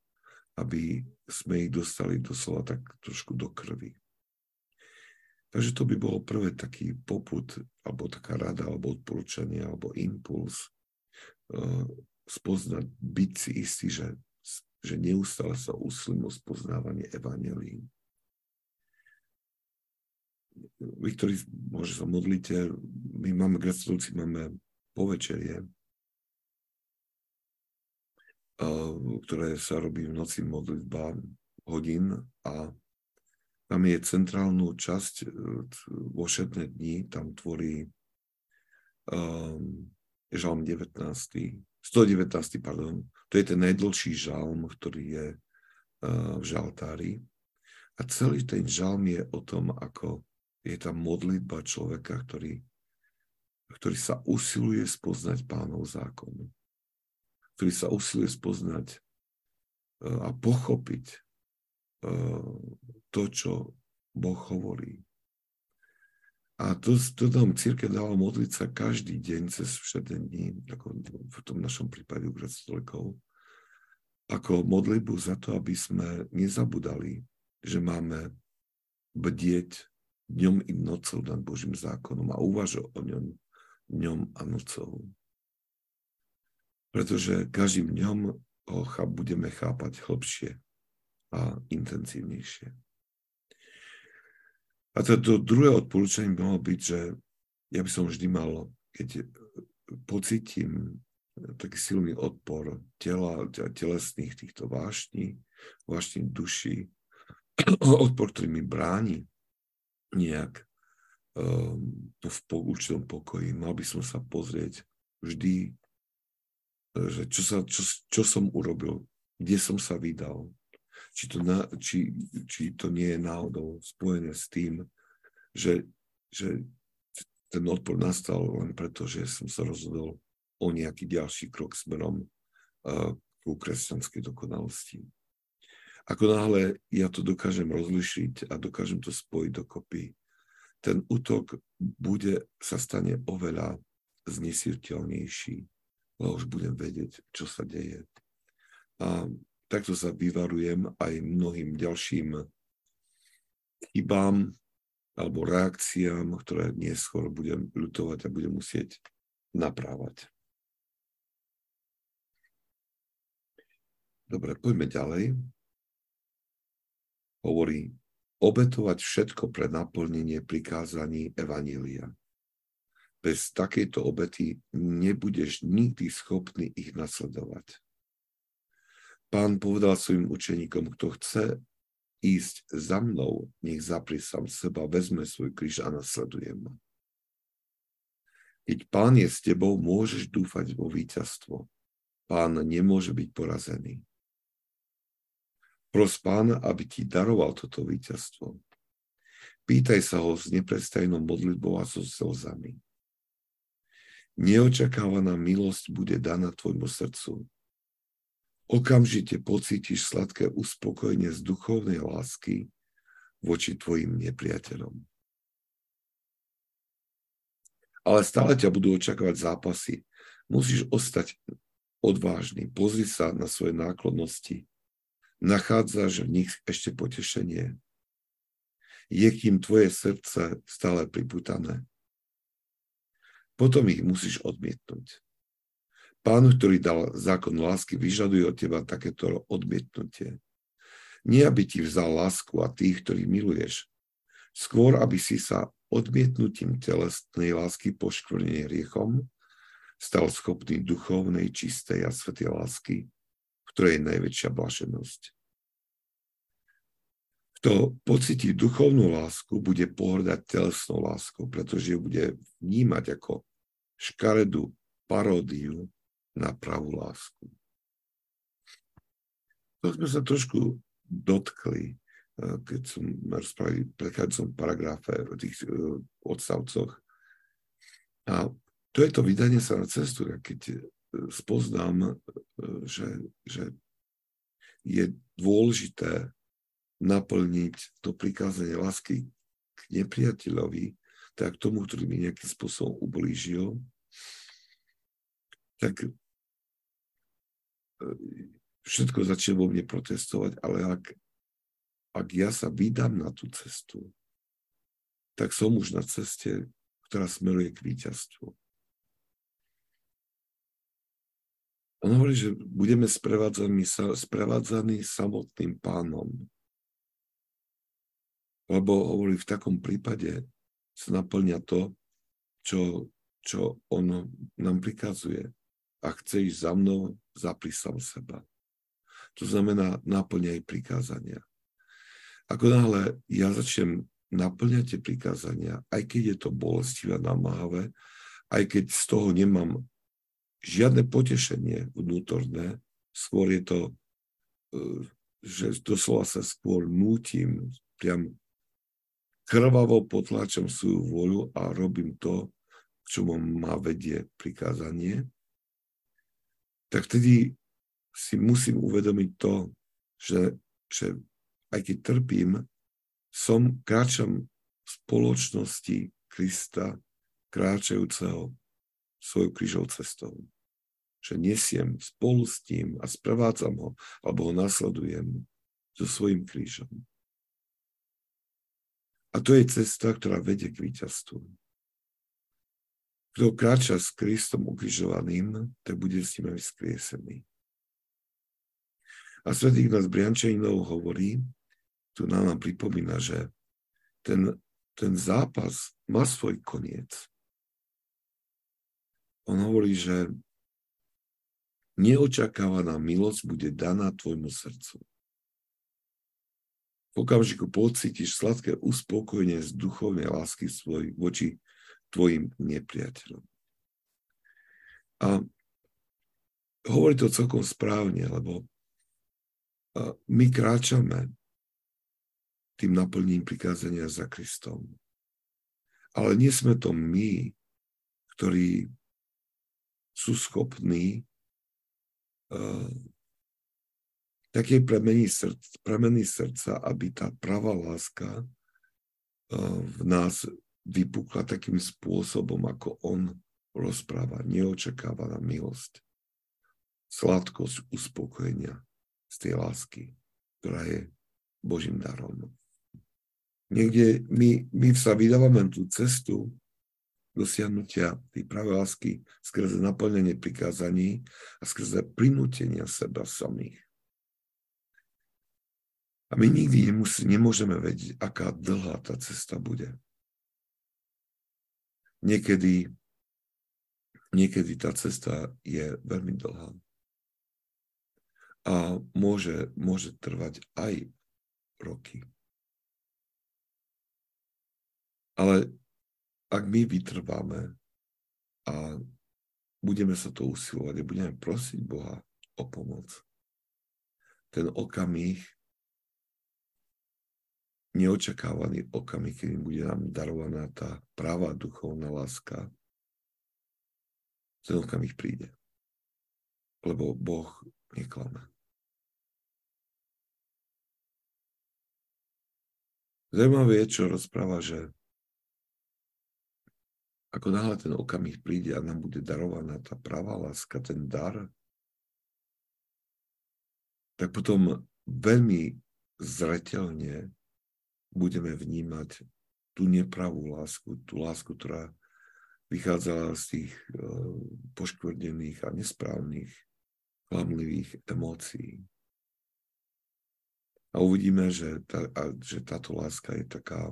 aby sme ich dostali doslova tak trošku do krvi. Takže to by bolo prvé taký poput, alebo taká rada, alebo odporúčanie, alebo impuls uh, spoznať, byť si istý, že, že neustále sa usilím o spoznávanie Evangelii. Vy, ktorí môže sa modlíte, my máme, gratulujúci, máme povečerie, uh, ktoré sa robí v noci modlitba hodín a tam je centrálnu časť e, vo všetné dni, tam tvorí um, žalm 19. 119. pardon. To je ten najdlhší žalm, ktorý je uh, v žaltári. A celý ten žalm je o tom, ako je tam modlitba človeka, ktorý, ktorý sa usiluje spoznať pánov zákonu. Ktorý sa usiluje spoznať uh, a pochopiť to, čo Boh hovorí. A to, to nám církev dáva modliť sa každý deň cez všetné dní, ako v tom našom prípade u gratulekov, ako modlitbu za to, aby sme nezabudali, že máme bdieť dňom i nocou nad Božím zákonom a uvažovať o ňom dňom a nocou. Pretože každým dňom ho budeme chápať hlbšie a intenzívnejšie. A to, to druhé odporúčanie by malo byť, že ja by som vždy mal, keď pocítim taký silný odpor tela, telesných týchto vášní, vášní duší, odpor, ktorý mi bráni nejak um, v určitom pokoji, mal by som sa pozrieť vždy, že čo, sa, čo, čo som urobil, kde som sa vydal, či to, na, či, či to nie je náhodou spojené s tým, že, že ten odpor nastal len preto, že som sa rozhodol o nejaký ďalší krok smerom uh, ku kresťanskej dokonalosti. Ako náhle ja to dokážem rozlišiť a dokážem to spojiť dokopy, ten útok bude, sa stane oveľa znesiteľnejší, lebo už budem vedieť, čo sa deje. A takto sa vyvarujem aj mnohým ďalším chybám alebo reakciám, ktoré neskôr budem ľutovať a budem musieť naprávať. Dobre, poďme ďalej. Hovorí, obetovať všetko pre naplnenie prikázaní Evanília. Bez takejto obety nebudeš nikdy schopný ich nasledovať. Pán povedal svojim učeníkom, kto chce ísť za mnou, nech zapri sám seba, vezme svoj kríž a nasleduje ma. Keď pán je s tebou, môžeš dúfať vo víťazstvo. Pán nemôže byť porazený. Pros pána, aby ti daroval toto víťazstvo. Pýtaj sa ho s neprestajnou modlitbou a so slzami. Neočakávaná milosť bude daná tvojmu srdcu okamžite pocítiš sladké uspokojenie z duchovnej lásky voči tvojim nepriateľom. Ale stále ťa budú očakávať zápasy. Musíš ostať odvážny. Pozri sa na svoje náklonnosti. Nachádzaš v nich ešte potešenie. Je kým tvoje srdce stále priputané. Potom ich musíš odmietnúť. Pán, ktorý dal zákon lásky, vyžaduje od teba takéto odmietnutie. Nie, aby ti vzal lásku a tých, ktorých miluješ. Skôr, aby si sa odmietnutím telesnej lásky poškvrnenej riechom stal schopný duchovnej, čistej a svetej lásky, ktorej je najväčšia blaženosť. Kto pocíti duchovnú lásku, bude pohrdať telesnou láskou, pretože ju bude vnímať ako škaredú paródiu na pravú lásku. To sme sa trošku dotkli, eh, keď som rozprávali v prechádzajúcom paragrafe o tých eh, odstavcoch. A to je to vydanie sa na cestu. Keď e, spoznám, e, že, že je dôležité naplniť to prikázanie lásky k nepriateľovi, tak tomu, ktorý mi nejakým spôsobom ublížil, tak e, všetko začne vo mne protestovať, ale ak, ak ja sa vydám na tú cestu, tak som už na ceste, ktorá smeruje k víťazstvu. On hovorí, že budeme sprevádzaní, sprevádzaní samotným pánom. Lebo hovorí, v takom prípade sa naplňa to, čo, čo on nám prikazuje. A chce ísť za mnou, zapri sa seba. To znamená, naplňaj prikázania. Ako náhle ja začnem naplňať tie prikázania, aj keď je to bolestivé a namáhavé, aj keď z toho nemám žiadne potešenie vnútorné, skôr je to, e, že doslova sa skôr nútim, priam krvavo potláčam svoju voľu a robím to, čomu má vedie prikázanie, tak vtedy si musím uvedomiť to, že, že aj keď trpím, som kráčam v spoločnosti Krista, kráčajúceho svojou krížou cestou že nesiem spolu s tým a sprevádzam ho, alebo ho nasledujem so svojím krížom. A to je cesta, ktorá vedie k víťazstvu. Kto kráča s Kristom ukrižovaným, tak bude s ním vzkriesený. A svätý Ignác Briančejnov hovorí, tu nám pripomína, že ten, ten zápas má svoj koniec. On hovorí, že neočakávaná milosť bude daná tvojmu srdcu. V okamžiku pocítiš sladké uspokojenie z duchovnej lásky svoj, voči tvojim nepriateľom. A hovorí to celkom správne, lebo my kráčame tým naplním prikázania za Kristom. Ale nie sme to my, ktorí sú schopní také premení, srdc, premení srdca, aby tá pravá láska v nás vypukla takým spôsobom, ako on rozpráva. Neočakávaná milosť, sladkosť uspokojenia z tej lásky, ktorá je Božím darom. Niekde my, my sa vydávame tú cestu dosiahnutia tej práve lásky skrze naplnenie prikázaní a skrze prinútenia seba samých. A my nikdy nemôžeme vedieť, aká dlhá tá cesta bude. Niekedy, niekedy tá cesta je veľmi dlhá. A môže, môže trvať aj roky. Ale ak my vytrváme a budeme sa to usilovať a budeme prosiť Boha o pomoc, ten okamih, neočakávaný okamih, kedy bude nám darovaná tá práva duchovná láska, ten okamih príde. Lebo Boh neklame. Zaujímavé je, čo rozpráva, že ako náhle ten okamih príde a nám bude darovaná tá pravá láska, ten dar, tak potom veľmi zretelne budeme vnímať tú nepravú lásku, tú lásku, ktorá vychádzala z tých uh, poškvrnených a nesprávnych, klamlivých emócií. A uvidíme, že, tá, že táto láska je taká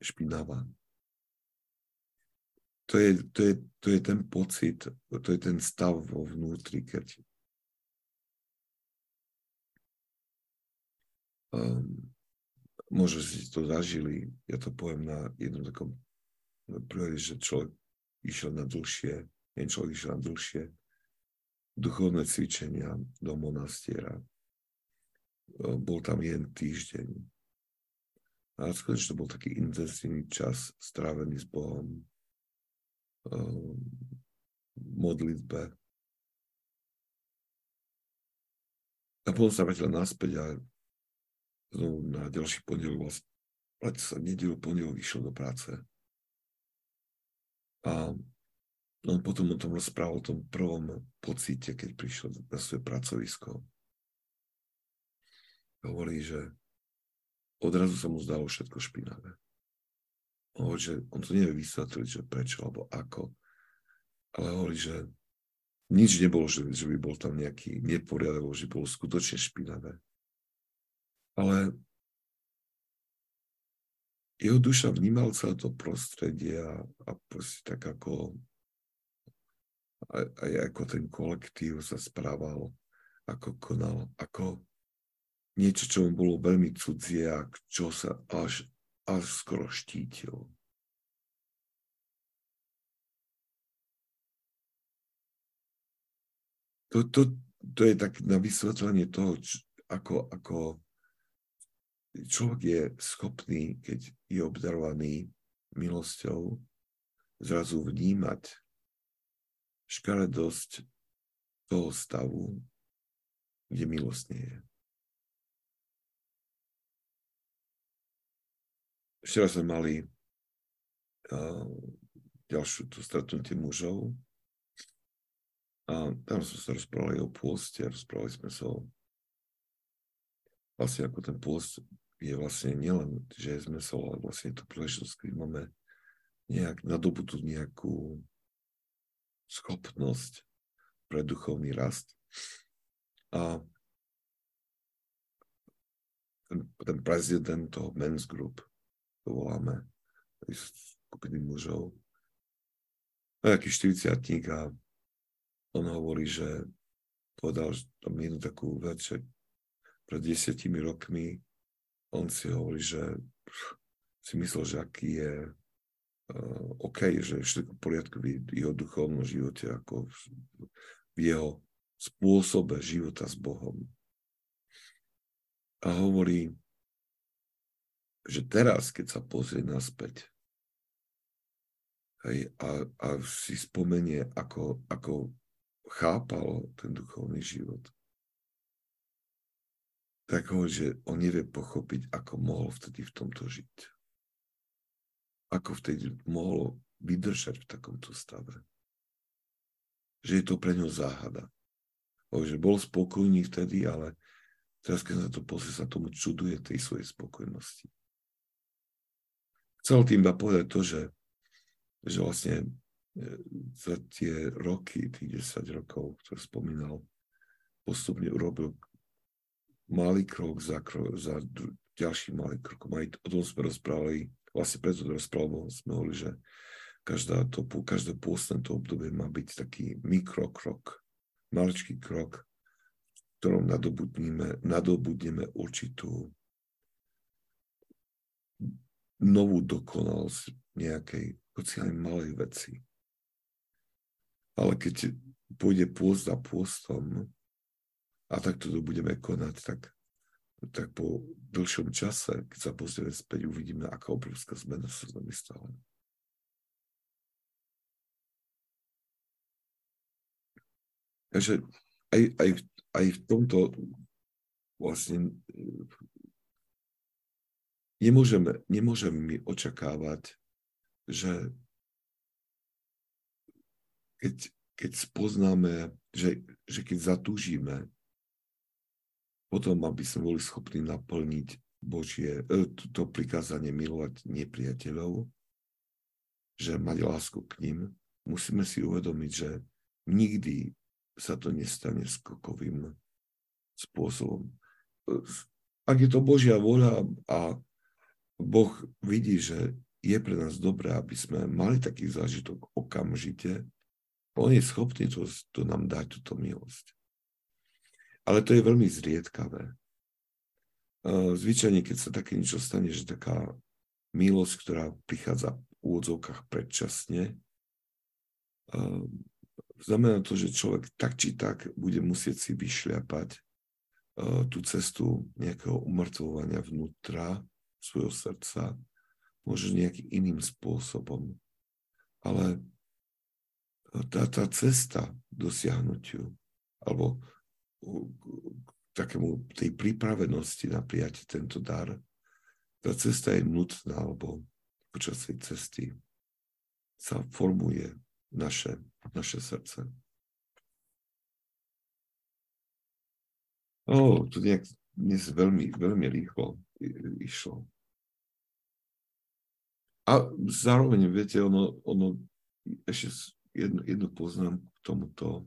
špinavá. To je, to, je, to je ten pocit, to je ten stav vo vnútri, keď um, možno si to zažili, ja to poviem na jednom takom príklade, že človek išiel na dlhšie, jeden človek išiel na dlhšie duchovné cvičenia do monastiera. Bol tam jeden týždeň A skutočne to bol taký intenzívny čas strávený s Bohom, v modlitbe. A potom sa vrátil naspäť a znovu na ďalší pondelok vlastne sa nedelu pondelok išiel do práce. A on potom o tom rozprával, o tom prvom pocite, keď prišiel na svoje pracovisko. Hovorí, že odrazu sa mu zdalo všetko špinavé. Hovorí, že on to nevie vysvetliť, že prečo alebo ako, ale hovorí, že nič nebolo, že, že by bol tam nejaký neporiadok, že bolo skutočne špinavé. Ale jeho duša vnímal celé to prostredie a, a proste tak ako aj, aj ako ten kolektív sa správal, ako konal, ako niečo, čo mu bolo veľmi cudzie a čo sa až, až skoro štítil. To, to, to je tak na vysvetlenie toho, č, ako, ako človek je schopný, keď je obdarovaný milosťou, zrazu vnímať škaredosť toho stavu, kde milosť nie je. Včera sme mali uh, ďalšiu to stretnutie mužov a tam sme sa rozprávali o pôste, rozprávali sme sa o vlastne ako ten pôst je vlastne nielen, že sme sa, ale vlastne je to príležitosť, keď máme nejak nadobudú nejakú schopnosť pre duchovný rast. A ten, ten prezident toho Men's Group, to voláme, skupiny mužov. Nejaký 40 a on hovorí, že povedal že tam jednu takú vec, že pred desiatimi rokmi on si hovorí, že si myslel, že aký je uh, OK, že je všetko v poriadku v jeho duchovnom živote, ako v, v jeho spôsobe života s Bohom. A hovorí, že teraz, keď sa pozrie naspäť hej, a, a si spomenie, ako, ako chápal ten duchovný život, tak hovorí, že on nevie pochopiť, ako mohol vtedy v tomto žiť. Ako vtedy mohol vydržať v takomto stave. Že je to pre ňo záhada. Hovorí, že bol spokojný vtedy, ale teraz, keď sa to pozrie, sa tomu čuduje tej svojej spokojnosti. Chcel tým iba povedať to, že, že vlastne e, za tie roky, tých 10 rokov, ktoré spomínal, postupne urobil malý krok za, krok, za ďalší malý krok. Aj o tom sme rozprávali, vlastne preto to rozprávali, sme hovorili, že každá to, každé pôstne to obdobie má byť taký mikrokrok, maličký krok, ktorom nadobudneme, nadobudneme určitú novú dokonalosť nejakej, hoci aj malej veci. Ale keď pôjde pôst za pôstom a takto to budeme konať, tak, tak po dlhšom čase, keď sa pozrieme späť, uvidíme, aká obrovská zmena sa s nami stala. Takže aj, aj, aj v tomto vlastne Nemôžeme, nemôžeme my očakávať, že keď, keď spoznáme, že, že keď zatúžime, potom, aby sme boli schopní naplniť Božie, e, to prikázanie milovať nepriateľov, že mať lásku k ním, musíme si uvedomiť, že nikdy sa to nestane skokovým spôsobom. Ak je to Božia voľa a Boh vidí, že je pre nás dobré, aby sme mali taký zážitok okamžite, on je schopný to, to nám dať, túto milosť. Ale to je veľmi zriedkavé. Zvyčajne, keď sa také niečo stane, že taká milosť, ktorá prichádza v úvodzovkách predčasne, znamená to, že človek tak či tak bude musieť si vyšľapať tú cestu nejakého umrtvovania vnútra, svojho srdca, môže nejakým iným spôsobom. Ale tá, tá cesta dosiahnutiu, alebo k takému tej pripravenosti na prijatie tento dar, tá cesta je nutná, alebo počas tej cesty sa formuje naše, naše srdce. O, to nejak dnes veľmi, veľmi rýchlo išlo. A zároveň, viete, ono, ono ešte jednu, jednu poznám k tomuto.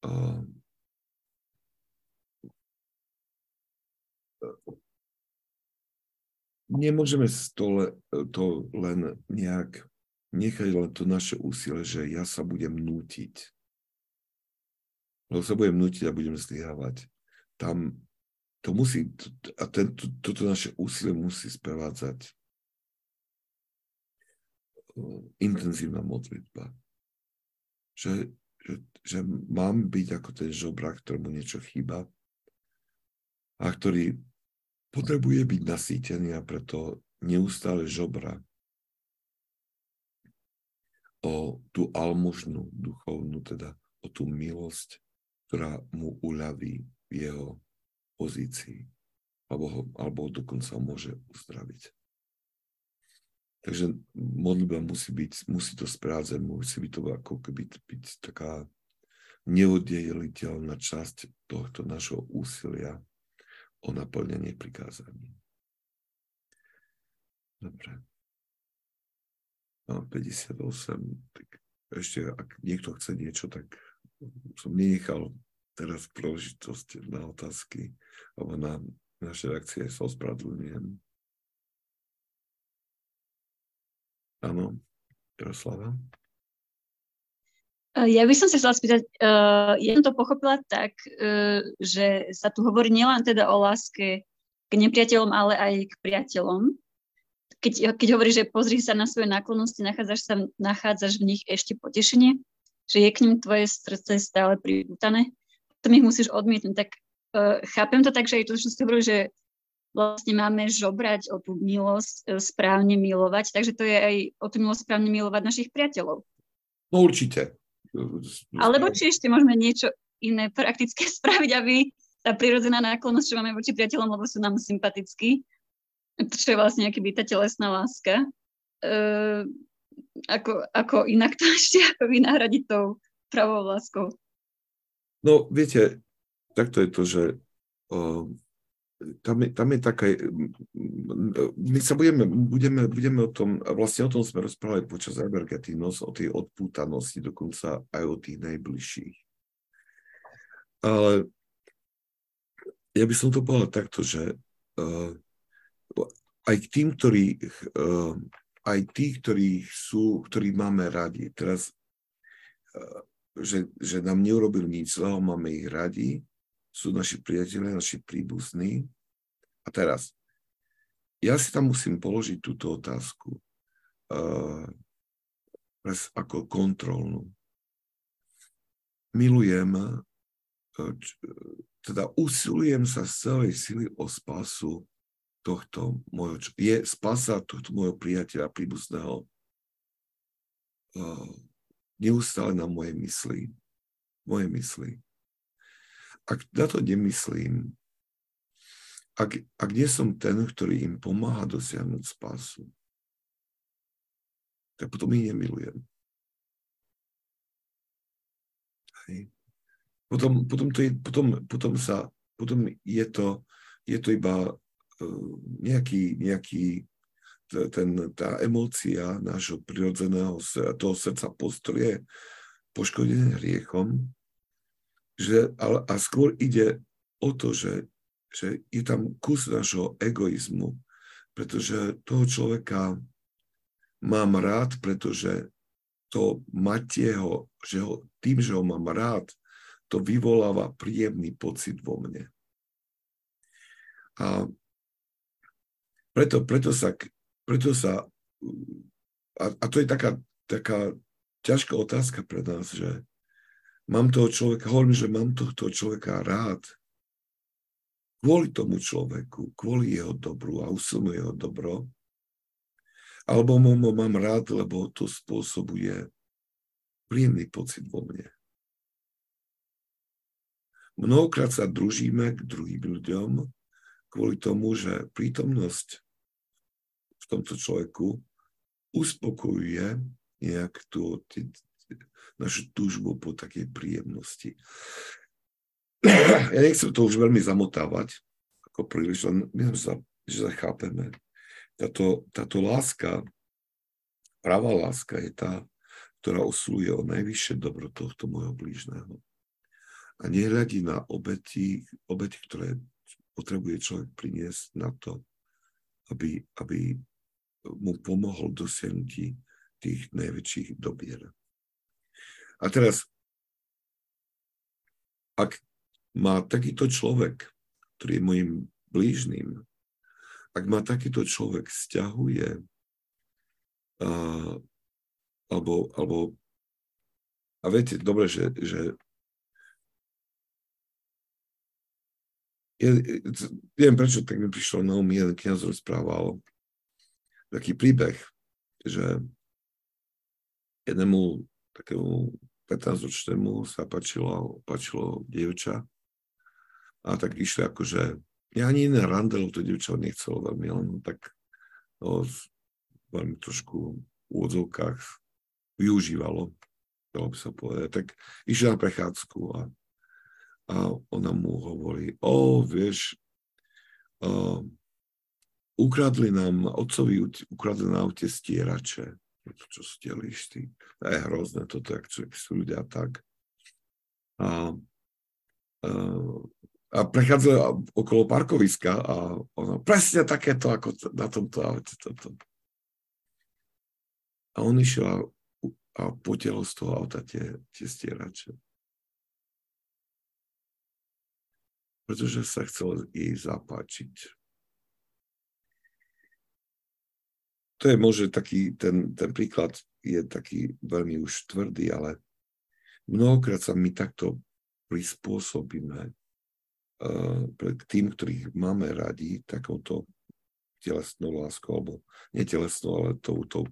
Uh, nemôžeme to, to len nejak nechať len to naše úsilie, že ja sa budem nútiť. Lebo sa budem nútiť a budem zlyhávať. Tam to musí, a ten, to, toto naše úsilie musí sprevádzať intenzívna modlitba. Že, že, že mám byť ako ten žobrak, ktorému niečo chýba a ktorý potrebuje byť nasýtený a preto neustále žobra o tú almužnú duchovnú, teda o tú milosť, ktorá mu uľaví v jeho pozícii, alebo, ho, alebo dokonca môže uzdraviť. Takže modlitba musí byť, musí to správať, musí byť to ako keby byť taká neoddeliteľná časť tohto našho úsilia o naplňanie prikázaní. Dobre. A 58, tak ešte ak niekto chce niečo, tak som nenechal teraz príležitosť na otázky alebo na naše reakcie sa ospravedlňujem. Áno, Jaroslava. E, ja by som sa chcela spýtať, uh, ja som to pochopila tak, uh, že sa tu hovorí nielen teda o láske k nepriateľom, ale aj k priateľom. Keď, keď hovoríš, že pozri sa na svoje náklonnosti, nachádzaš, sa, nachádzaš v nich ešte potešenie, že je k ním tvoje srdce stále pripútané, potom ich musíš odmietnúť. Tak uh, chápem to tak, že aj to, čo ste hovorili, že vlastne máme žobrať o tú milosť, e, správne milovať, takže to je aj o tú milosť správne milovať našich priateľov. No určite. Alebo či ešte môžeme niečo iné praktické spraviť, aby tá prirodzená náklonnosť, čo máme voči priateľom, lebo sú nám sympatickí, čo je vlastne aký tá telesná láska, uh, ako, ako inak to ešte vynahradiť tou pravou láskou. No viete, takto je to, že uh, tam je, tam je taká, my sa budeme, budeme, budeme o tom, vlastne o tom sme rozprávali počas Ebergetinos, o tej odpútanosti, dokonca aj o tých najbližších. Ale ja by som to povedal takto, že uh, aj k tým, ktorí, uh, aj tí, ktorí sú, ktorí máme radi, teraz, uh, že, že nám neurobil nič zlého, máme ich radi, sú naši priatelia, naši príbuzní. A teraz, ja si tam musím položiť túto otázku uh, ako kontrolnú. Milujem, uh, teda usilujem sa z celej sily o spasu tohto môjho, je spasa tohto môjho priateľa príbuzného uh, neustále na moje mysli, moje mysli ak na to nemyslím, ak, ak nie som ten, ktorý im pomáha dosiahnuť spásu, tak potom ich nemilujem. Hej. Potom, potom, to je, potom, potom, sa, potom je, to, je to iba uh, nejaký, nejaký ten, tá emócia nášho prirodzeného toho srdca postrie poškodené hriechom že, ale, a skôr ide o to, že, že je tam kus nášho egoizmu, pretože toho človeka mám rád, pretože to Matieho, že ho, tým, že ho mám rád, to vyvoláva príjemný pocit vo mne. A preto, preto sa, preto sa a, a to je taká, taká ťažká otázka pre nás, že mám toho človeka, hovorím, že mám tohto človeka rád, kvôli tomu človeku, kvôli jeho dobru a usilnú jeho dobro, alebo mu mám rád, lebo to spôsobuje príjemný pocit vo mne. Mnohokrát sa družíme k druhým ľuďom kvôli tomu, že prítomnosť v tomto človeku uspokojuje nejak tú, našu túžbu po takej príjemnosti. Ja nechcem to už veľmi zamotávať, ako príliš, len myslím sa, že sa. Táto, táto láska, pravá láska je tá, ktorá usiluje o najvyššie dobro tohto môjho blížneho. A nehľadí na obeti, obeti, ktoré potrebuje človek priniesť na to, aby, aby mu pomohol dosiahnutí tých najväčších dobier. A teraz, ak má takýto človek, ktorý je môjim blížným, ak ma takýto človek vzťahuje, a, alebo, alebo a viete, dobre, že, že ja, neviem prečo, tak mi prišlo na um, jeden kniaz rozprával taký príbeh, že jednému takému 15-ročnému sa páčilo, páčilo dievča a tak išli akože, ja ani iné randel to dievča nechcelo veľmi, len tak no, veľmi trošku v úvodzovkách využívalo, dalo by sa povedať. Tak išli na prechádzku a, a ona mu hovorí, o, vieš, uh, ukradli nám, otcovi ukradli na aute stierače. Čo ste lišty? To je hrozné toto, ak sú ľudia tak. A, a a prechádzali okolo parkoviska a ono, presne takéto ako na tomto aute. Toto. A on išiel a, a potiel z toho auta tie, tie stierače. Pretože sa chcel jej zapáčiť. To je možno taký, ten, ten príklad je taký veľmi už tvrdý, ale mnohokrát sa my takto prispôsobíme k tým, ktorých máme radi, takouto telesnou láskou, alebo netelesnou, ale touto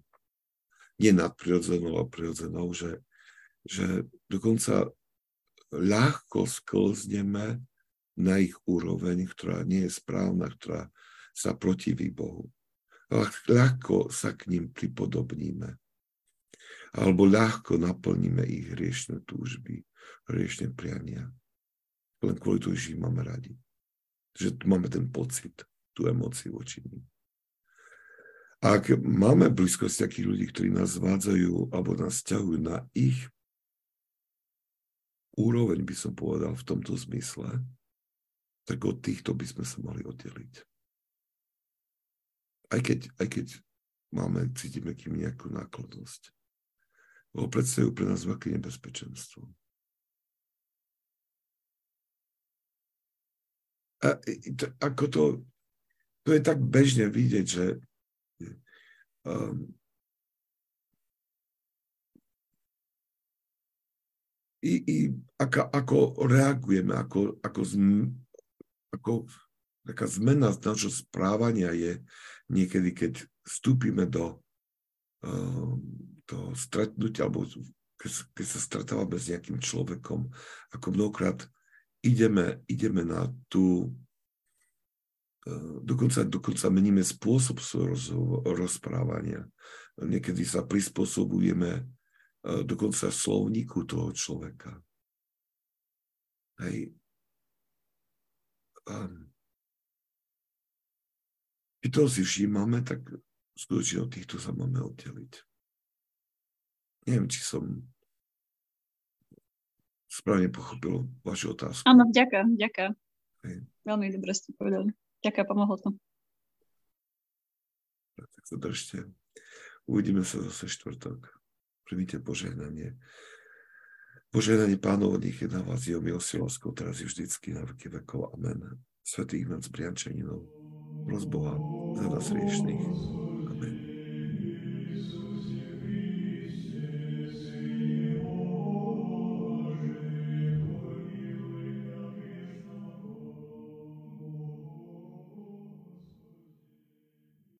nie nadprirodzenou a prirodzenou, že, že dokonca ľahko sklzneme na ich úroveň, ktorá nie je správna, ktorá sa protiví Bohu. Ľahko sa k ním pripodobníme. Alebo ľahko naplníme ich hriešne túžby, hriešne priania. Len kvôli tomu, že ich máme radi. Že tu máme ten pocit, tú emóciu voči ním. A ak máme blízkosť takých ľudí, ktorí nás zvádzajú alebo nás ťahujú na ich úroveň, by som povedal, v tomto zmysle, tak od týchto by sme sa mali oddeliť. Aj keď, aj keď máme, cítime kým nejakú náklonnosť. Lebo predstavujú pre nás veľké nebezpečenstvo. A to, ako to, to je tak bežne vidieť, že um, i, i ako, ako reagujeme, ako, ako, zm, ako taká zmena z nášho správania je niekedy, keď vstúpime do, um, do stretnutia, alebo keď, sa stretávame s nejakým človekom, ako mnohokrát ideme, ideme na tú, e, dokonca, dokonca meníme spôsob rozprávania. Niekedy sa prispôsobujeme e, dokonca slovníku toho človeka. Hej. Keď to si všímame, tak skutočne od týchto sa máme oddeliť. Neviem, či som správne pochopil vašu otázku. Áno, ďakujem, ďakujem. Veľmi dobre ste povedali. Ďakujem, pomohlo to. Tak sa držte. Uvidíme sa zase štvrtok. Primite požehnanie. Požehnanie pánov, nech je na vás jeho milosť teraz je vždycky na veky vekov. Amen. Svetý Ignác Briančaninov, pros Boha za nás riešných.